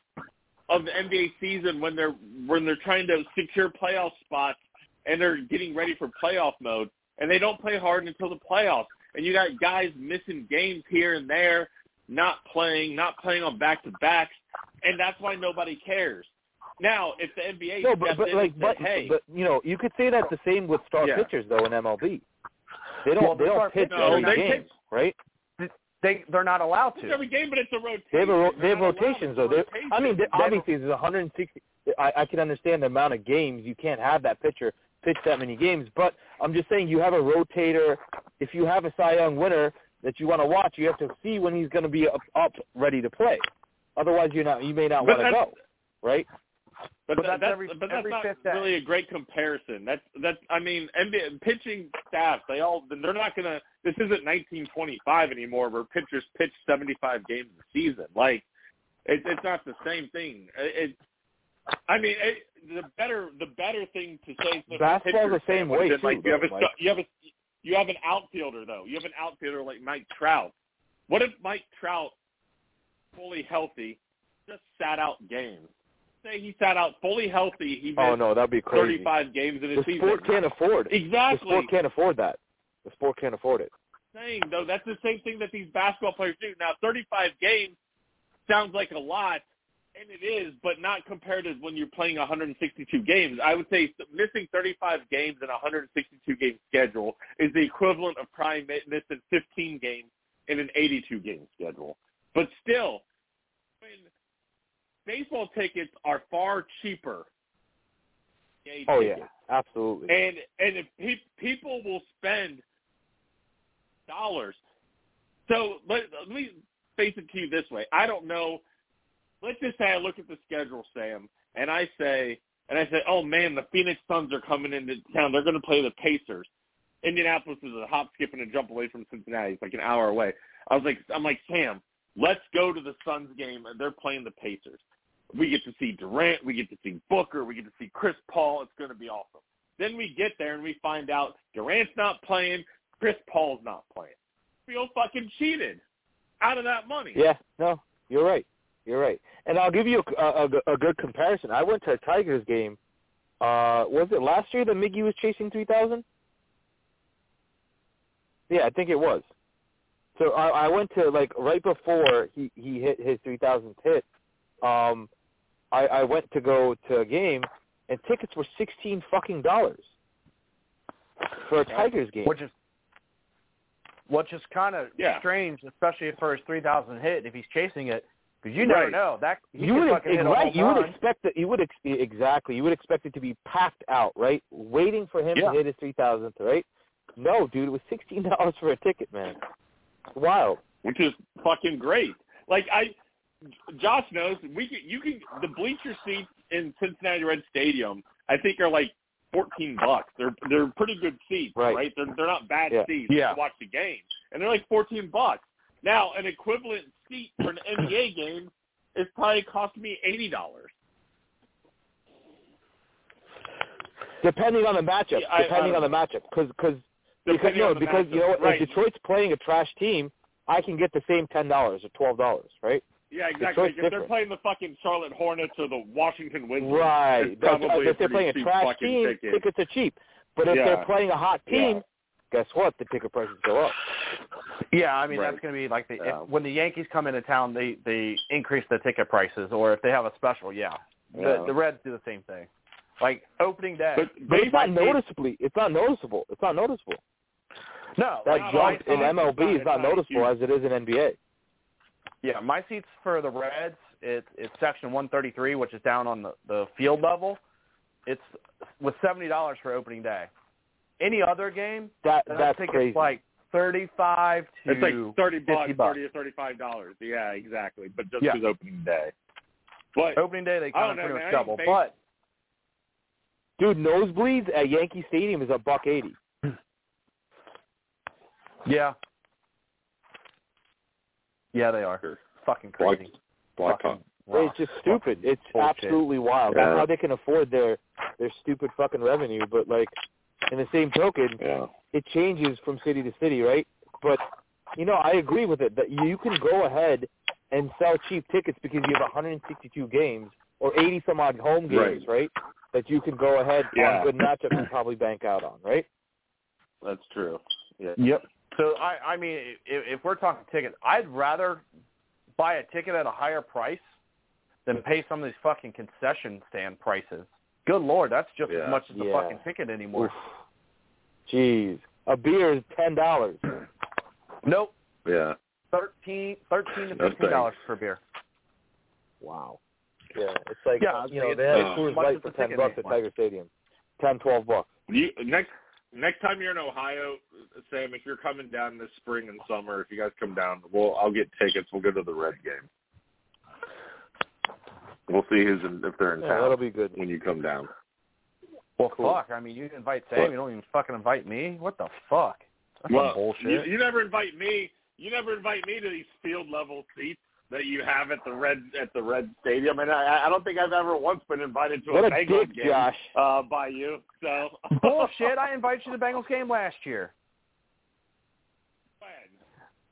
[SPEAKER 2] of the NBA season when they're when they're trying to secure playoff spots and they're getting ready for playoff mode. And they don't play hard until the playoffs. And you got guys missing games here and there, not playing, not playing on back to backs, and that's why nobody cares. Now, if the NBA
[SPEAKER 3] No, but, but
[SPEAKER 2] in
[SPEAKER 3] like,
[SPEAKER 2] and
[SPEAKER 3] but,
[SPEAKER 2] said, "Hey,
[SPEAKER 3] but you know, you could say that the same with star
[SPEAKER 2] Yeah.
[SPEAKER 3] pitchers though in MLB. They don't
[SPEAKER 4] Well,
[SPEAKER 3] they
[SPEAKER 4] the
[SPEAKER 3] don't pitch
[SPEAKER 4] pitchers-
[SPEAKER 3] every
[SPEAKER 2] they
[SPEAKER 3] game,
[SPEAKER 2] pitch-
[SPEAKER 3] right?
[SPEAKER 4] They they're not allowed
[SPEAKER 2] it's
[SPEAKER 4] to.
[SPEAKER 2] every game, but it's a rotation."
[SPEAKER 3] They have a ro- they
[SPEAKER 2] They're
[SPEAKER 3] have rotations though.
[SPEAKER 2] rotation.
[SPEAKER 3] I mean, they,
[SPEAKER 4] They have-
[SPEAKER 3] obviously there's 160. I, I can understand the amount of games you can't have that pitcher pitch that many games, but I'm just saying you have a rotator. If you have a Cy Young winner that you want to watch, you have to see when he's going to be up, up ready to play. Otherwise, you're not. You may not want to go, right?
[SPEAKER 2] But,
[SPEAKER 4] But
[SPEAKER 2] that,
[SPEAKER 4] that's every-
[SPEAKER 2] but that's
[SPEAKER 4] every
[SPEAKER 2] not
[SPEAKER 4] fifth day.
[SPEAKER 2] really a great comparison. That's that's I mean NBA pitching staff they all they're not gonna. This isn't 1925 anymore where pitchers pitch 75 games a season. Like it, it's not the same thing. It, it I mean it, the better the better thing to say. for
[SPEAKER 3] Basketball's the same way,
[SPEAKER 2] been, like, you have a
[SPEAKER 3] though,
[SPEAKER 2] you have a you have an outfielder though. You have an outfielder like Mike Trout. What if Mike Trout fully healthy just sat out games? Say he sat out fully healthy. He
[SPEAKER 3] Oh no, that'd be crazy.
[SPEAKER 2] 35 games in a
[SPEAKER 3] The
[SPEAKER 2] season.
[SPEAKER 3] sport can't afford.
[SPEAKER 2] Exactly.
[SPEAKER 3] The sport can't afford that. The sport can't afford it.
[SPEAKER 2] Saying though, that's the same thing that these basketball players do. Now, 35 games sounds like a lot, and it is, but not compared to when you're playing 162 games. I would say missing 35 games in a 162 game schedule is the equivalent of probably missing 15 games in an 82 game schedule. But still, baseball tickets are far cheaper.
[SPEAKER 3] Oh
[SPEAKER 2] tickets.
[SPEAKER 3] yeah, absolutely.
[SPEAKER 2] And and if pe- people will spend dollars, so let, let me face it to you this way: I don't know. Let's just say I look at the schedule, Sam, and I say, and I say, oh man, the Phoenix Suns are coming into town. They're going to play the Pacers. Indianapolis is a hop, skip, and a jump away from Cincinnati. It's like an hour away. I was like, I'm like Sam, let's go to the Suns game, and they're playing the Pacers. We get to see Durant, we get to see Booker, we get to see Chris Paul. It's going to be awesome. Then we get there and we find out Durant's not playing, Chris Paul's not playing. Feel fucking cheated out of that money.
[SPEAKER 3] Yeah, no, you're right. You're right. And I'll give you a, a, a good comparison. I went to a Tigers game. Uh, was it last year that Miggy was chasing 3,000? Yeah, I think it was. So I, I went to like right before he he hit his 3,000th hit. Um, I, I went to go to a game, and tickets were 16 fucking dollars for a Tigers game.
[SPEAKER 4] which is which is kind of
[SPEAKER 2] Yeah.
[SPEAKER 4] strange, especially for his three thousand hit if he's chasing it, because you never
[SPEAKER 2] Right.
[SPEAKER 4] know that he
[SPEAKER 3] you
[SPEAKER 4] could
[SPEAKER 3] would
[SPEAKER 4] fucking hit a
[SPEAKER 3] right.
[SPEAKER 4] home
[SPEAKER 3] You would expect that. You would ex- exactly. You would expect it to be packed out, right? Waiting for him
[SPEAKER 4] Yeah.
[SPEAKER 3] to hit his three thousandth, right? No, dude, it was sixteen dollars for a ticket, man. It's wild.
[SPEAKER 2] which is fucking great. Like I, Josh knows we can. You can the bleacher seats in Cincinnati Red Stadium. I think are like fourteen bucks. They're they're pretty good seats,
[SPEAKER 3] Right.
[SPEAKER 2] They're they're not bad
[SPEAKER 3] Yeah.
[SPEAKER 2] seats
[SPEAKER 4] Yeah.
[SPEAKER 2] to watch the game, and they're like fourteen bucks. Now an equivalent seat for an NBA game is probably cost me eighty dollars.
[SPEAKER 3] Depending on the matchup.
[SPEAKER 2] Yeah, I-
[SPEAKER 3] depending
[SPEAKER 2] I
[SPEAKER 3] on the matchup, because because because no,
[SPEAKER 2] on the
[SPEAKER 3] because you know what?
[SPEAKER 2] right.
[SPEAKER 3] If Detroit's playing a trash team, I can get the same ten dollars or twelve dollars, right?
[SPEAKER 2] Yeah, exactly.
[SPEAKER 3] choice
[SPEAKER 2] Like, if they're playing the fucking Charlotte Hornets or the Washington Wizards,
[SPEAKER 3] Right.
[SPEAKER 2] it's
[SPEAKER 3] That's-
[SPEAKER 2] probably
[SPEAKER 3] if they're playing a trash
[SPEAKER 2] fucking
[SPEAKER 3] team,
[SPEAKER 2] ticket.
[SPEAKER 3] tickets are cheap. But if
[SPEAKER 2] Yeah.
[SPEAKER 3] they're playing a hot team,
[SPEAKER 2] Yeah.
[SPEAKER 3] guess what? The ticket prices go up.
[SPEAKER 4] Yeah, I mean
[SPEAKER 2] Right.
[SPEAKER 4] that's going to be like the
[SPEAKER 2] Yeah.
[SPEAKER 4] if, when the Yankees come into town, they they increase the ticket prices, or if they have a special, yeah. The
[SPEAKER 2] Yeah.
[SPEAKER 4] the Reds do the same thing. Like opening day.
[SPEAKER 2] But,
[SPEAKER 3] But it's not noticeably. It's not noticeable. It's not noticeable.
[SPEAKER 4] no,
[SPEAKER 3] That jump in MLB is not
[SPEAKER 2] not
[SPEAKER 3] noticeable
[SPEAKER 2] huge.
[SPEAKER 3] as it is in NBA.
[SPEAKER 4] Yeah, my seats for the Reds, it's it's section 133, which is down on the the field level. It's with seventy dollars for opening day. Any other game,
[SPEAKER 3] That
[SPEAKER 4] I
[SPEAKER 3] that's
[SPEAKER 4] think
[SPEAKER 3] crazy.
[SPEAKER 4] it's like thirty-five to
[SPEAKER 2] It's like thirty
[SPEAKER 4] 50
[SPEAKER 2] bucks,
[SPEAKER 4] bucks.
[SPEAKER 2] thirty to thirty-five dollars. Yeah, exactly. But just
[SPEAKER 4] Yeah.
[SPEAKER 2] opening day. But
[SPEAKER 4] opening day. They
[SPEAKER 2] I
[SPEAKER 4] kind
[SPEAKER 2] don't
[SPEAKER 4] of pretty
[SPEAKER 2] man.
[SPEAKER 4] much double,
[SPEAKER 2] think
[SPEAKER 4] but
[SPEAKER 3] Dude, nosebleeds at Yankee Stadium is a buck eighty.
[SPEAKER 4] yeah, yeah, they are
[SPEAKER 2] Sure.
[SPEAKER 4] fucking crazy.
[SPEAKER 2] Black
[SPEAKER 4] Fucking
[SPEAKER 3] It's just stupid. It's
[SPEAKER 4] bullshit.
[SPEAKER 3] absolutely wild.
[SPEAKER 2] Yeah.
[SPEAKER 3] That's how they can afford their their stupid fucking revenue. But like, in the same token,
[SPEAKER 2] yeah.
[SPEAKER 3] it changes from city to city, right? But you know, I agree with it that you can go ahead and sell cheap tickets because you have 162 games or 80 some odd home games, right? That you can go ahead
[SPEAKER 2] Yeah.
[SPEAKER 3] on good matchups and probably bank out on, right?
[SPEAKER 2] That's true. Yeah.
[SPEAKER 4] Yep. So I, I mean, if, if we're talking tickets, I'd rather buy a ticket at a higher price than pay some of these fucking concession stand prices. Good lord, that's just
[SPEAKER 2] Yeah.
[SPEAKER 4] as much as a
[SPEAKER 3] Yeah.
[SPEAKER 4] fucking ticket anymore.
[SPEAKER 3] Oof. Jeez, a beer is ten dollars.
[SPEAKER 4] Nope,
[SPEAKER 2] Yeah.
[SPEAKER 4] thirteen, thirteen to fifteen dollars per beer.
[SPEAKER 3] Wow. Yeah, it's like
[SPEAKER 4] Yeah,
[SPEAKER 3] you know
[SPEAKER 4] it's-
[SPEAKER 3] they had
[SPEAKER 2] uh,
[SPEAKER 3] a Coors
[SPEAKER 4] much
[SPEAKER 3] Light for
[SPEAKER 4] the
[SPEAKER 3] ten
[SPEAKER 4] ticket
[SPEAKER 3] bucks at. Tiger Stadium, ten twelve bucks.
[SPEAKER 2] You, next next time you're in Ohio, Sam, if you're coming down this spring and summer, if you guys come down, we'll I'll get tickets. We'll go to the Red game. We'll see who's in, if they're in
[SPEAKER 3] Yeah,
[SPEAKER 2] town
[SPEAKER 3] that'll be good.
[SPEAKER 2] when you come down.
[SPEAKER 4] Well,
[SPEAKER 3] Cool.
[SPEAKER 4] fuck. I mean, you invite Sam,
[SPEAKER 2] What?
[SPEAKER 4] you don't even fucking invite me. What the fuck? That's
[SPEAKER 2] well,
[SPEAKER 4] bullshit.
[SPEAKER 2] You, you never invite me. You never invite me to these field level seats that you have at the Red at the Red Stadium, and I, I don't think I've ever once been invited to
[SPEAKER 3] What
[SPEAKER 2] a
[SPEAKER 3] a
[SPEAKER 2] Bengals
[SPEAKER 3] dick,
[SPEAKER 2] game
[SPEAKER 3] Josh.
[SPEAKER 2] uh, by you. So
[SPEAKER 4] bullshit. I invited you to the Bengals game last year.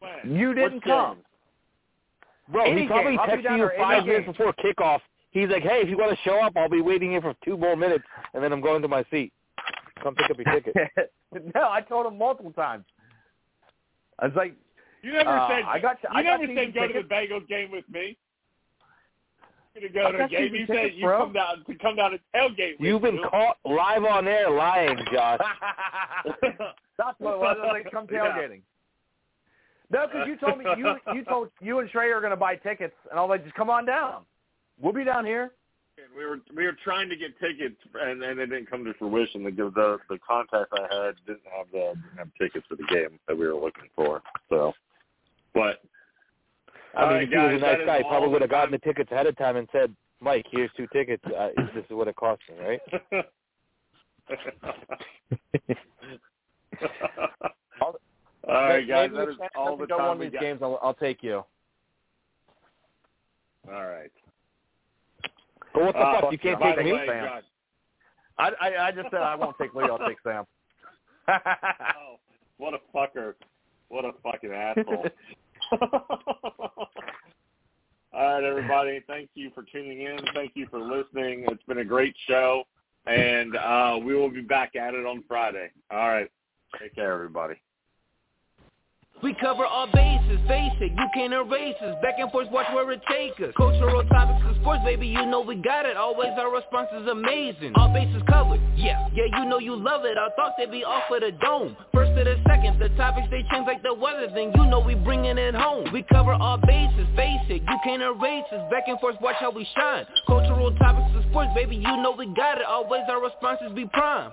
[SPEAKER 2] when? When?
[SPEAKER 4] You didn't
[SPEAKER 2] What
[SPEAKER 4] come.
[SPEAKER 2] game?
[SPEAKER 3] Bro,
[SPEAKER 4] Any
[SPEAKER 3] he probably
[SPEAKER 4] game. I'll be
[SPEAKER 3] texted you five minutes
[SPEAKER 4] game.
[SPEAKER 3] before kickoff. He's like, "Hey, if you want to show up, I'll be waiting here for two more minutes, and then I'm going to my seat. Come pick up your ticket."
[SPEAKER 4] no, I told him multiple times. I was like,
[SPEAKER 2] You never
[SPEAKER 4] Uh,
[SPEAKER 2] said
[SPEAKER 4] I got-
[SPEAKER 2] you
[SPEAKER 4] I
[SPEAKER 2] never
[SPEAKER 4] season
[SPEAKER 2] said go to the Bengals game with me. You're gonna go to a game.
[SPEAKER 4] season
[SPEAKER 2] You said
[SPEAKER 4] tickets,
[SPEAKER 2] you
[SPEAKER 4] bro.
[SPEAKER 2] come down to come down to tailgate.
[SPEAKER 3] You've
[SPEAKER 2] with
[SPEAKER 3] been
[SPEAKER 2] you.
[SPEAKER 3] caught live on air lying, Josh.
[SPEAKER 4] That's what it was. I was like, come tailgating. No, because you told me you you told you and Trey are going to buy tickets, and I was like, just come on down. We'll be down here.
[SPEAKER 2] we were we were trying to get tickets, and and it didn't come to fruition. The the the contact I had didn't have the didn't have tickets for the game that we were looking for. So, but
[SPEAKER 3] I mean,
[SPEAKER 2] right,
[SPEAKER 3] if he was a nice guy, he probably would have gotten the tickets ahead of time and said, "Mike, here's two tickets. Uh, this is what it cost me, right?"
[SPEAKER 2] all right, guys,
[SPEAKER 4] Maybe
[SPEAKER 2] that
[SPEAKER 4] if
[SPEAKER 2] is
[SPEAKER 4] Sam
[SPEAKER 2] all
[SPEAKER 4] doesn't
[SPEAKER 2] the time
[SPEAKER 4] one
[SPEAKER 2] we
[SPEAKER 4] of these
[SPEAKER 2] got.
[SPEAKER 4] games. I'll, I'll take you.
[SPEAKER 2] All right.
[SPEAKER 3] But what the
[SPEAKER 2] Uh,
[SPEAKER 3] fuck? You can't take me.
[SPEAKER 2] way,
[SPEAKER 4] Sam.
[SPEAKER 2] Josh-
[SPEAKER 4] I, I I just said I won't take Lee. I'll take Sam.
[SPEAKER 2] Oh, what a fucker. What a fucking asshole. All right, everybody. Thank you for tuning in. Thank you for listening. It's been a great show, and uh, we will be back at it on Friday. All right. Take care, everybody.
[SPEAKER 1] We cover all bases, face it, you can't erase us. Back and forth, watch where it take us. Cultural topics of sports, baby, you know we got it. Always our response is amazing. All bases covered, yeah, yeah, you know you love it. I thought they'd be off of the dome. First to the second, the topics they change like the weather, then you know we bringing it home. We cover all bases, face it, you can't erase us. Back and forth, watch how we shine. Cultural topics of sports, baby, you know we got it. Always our responses be prime.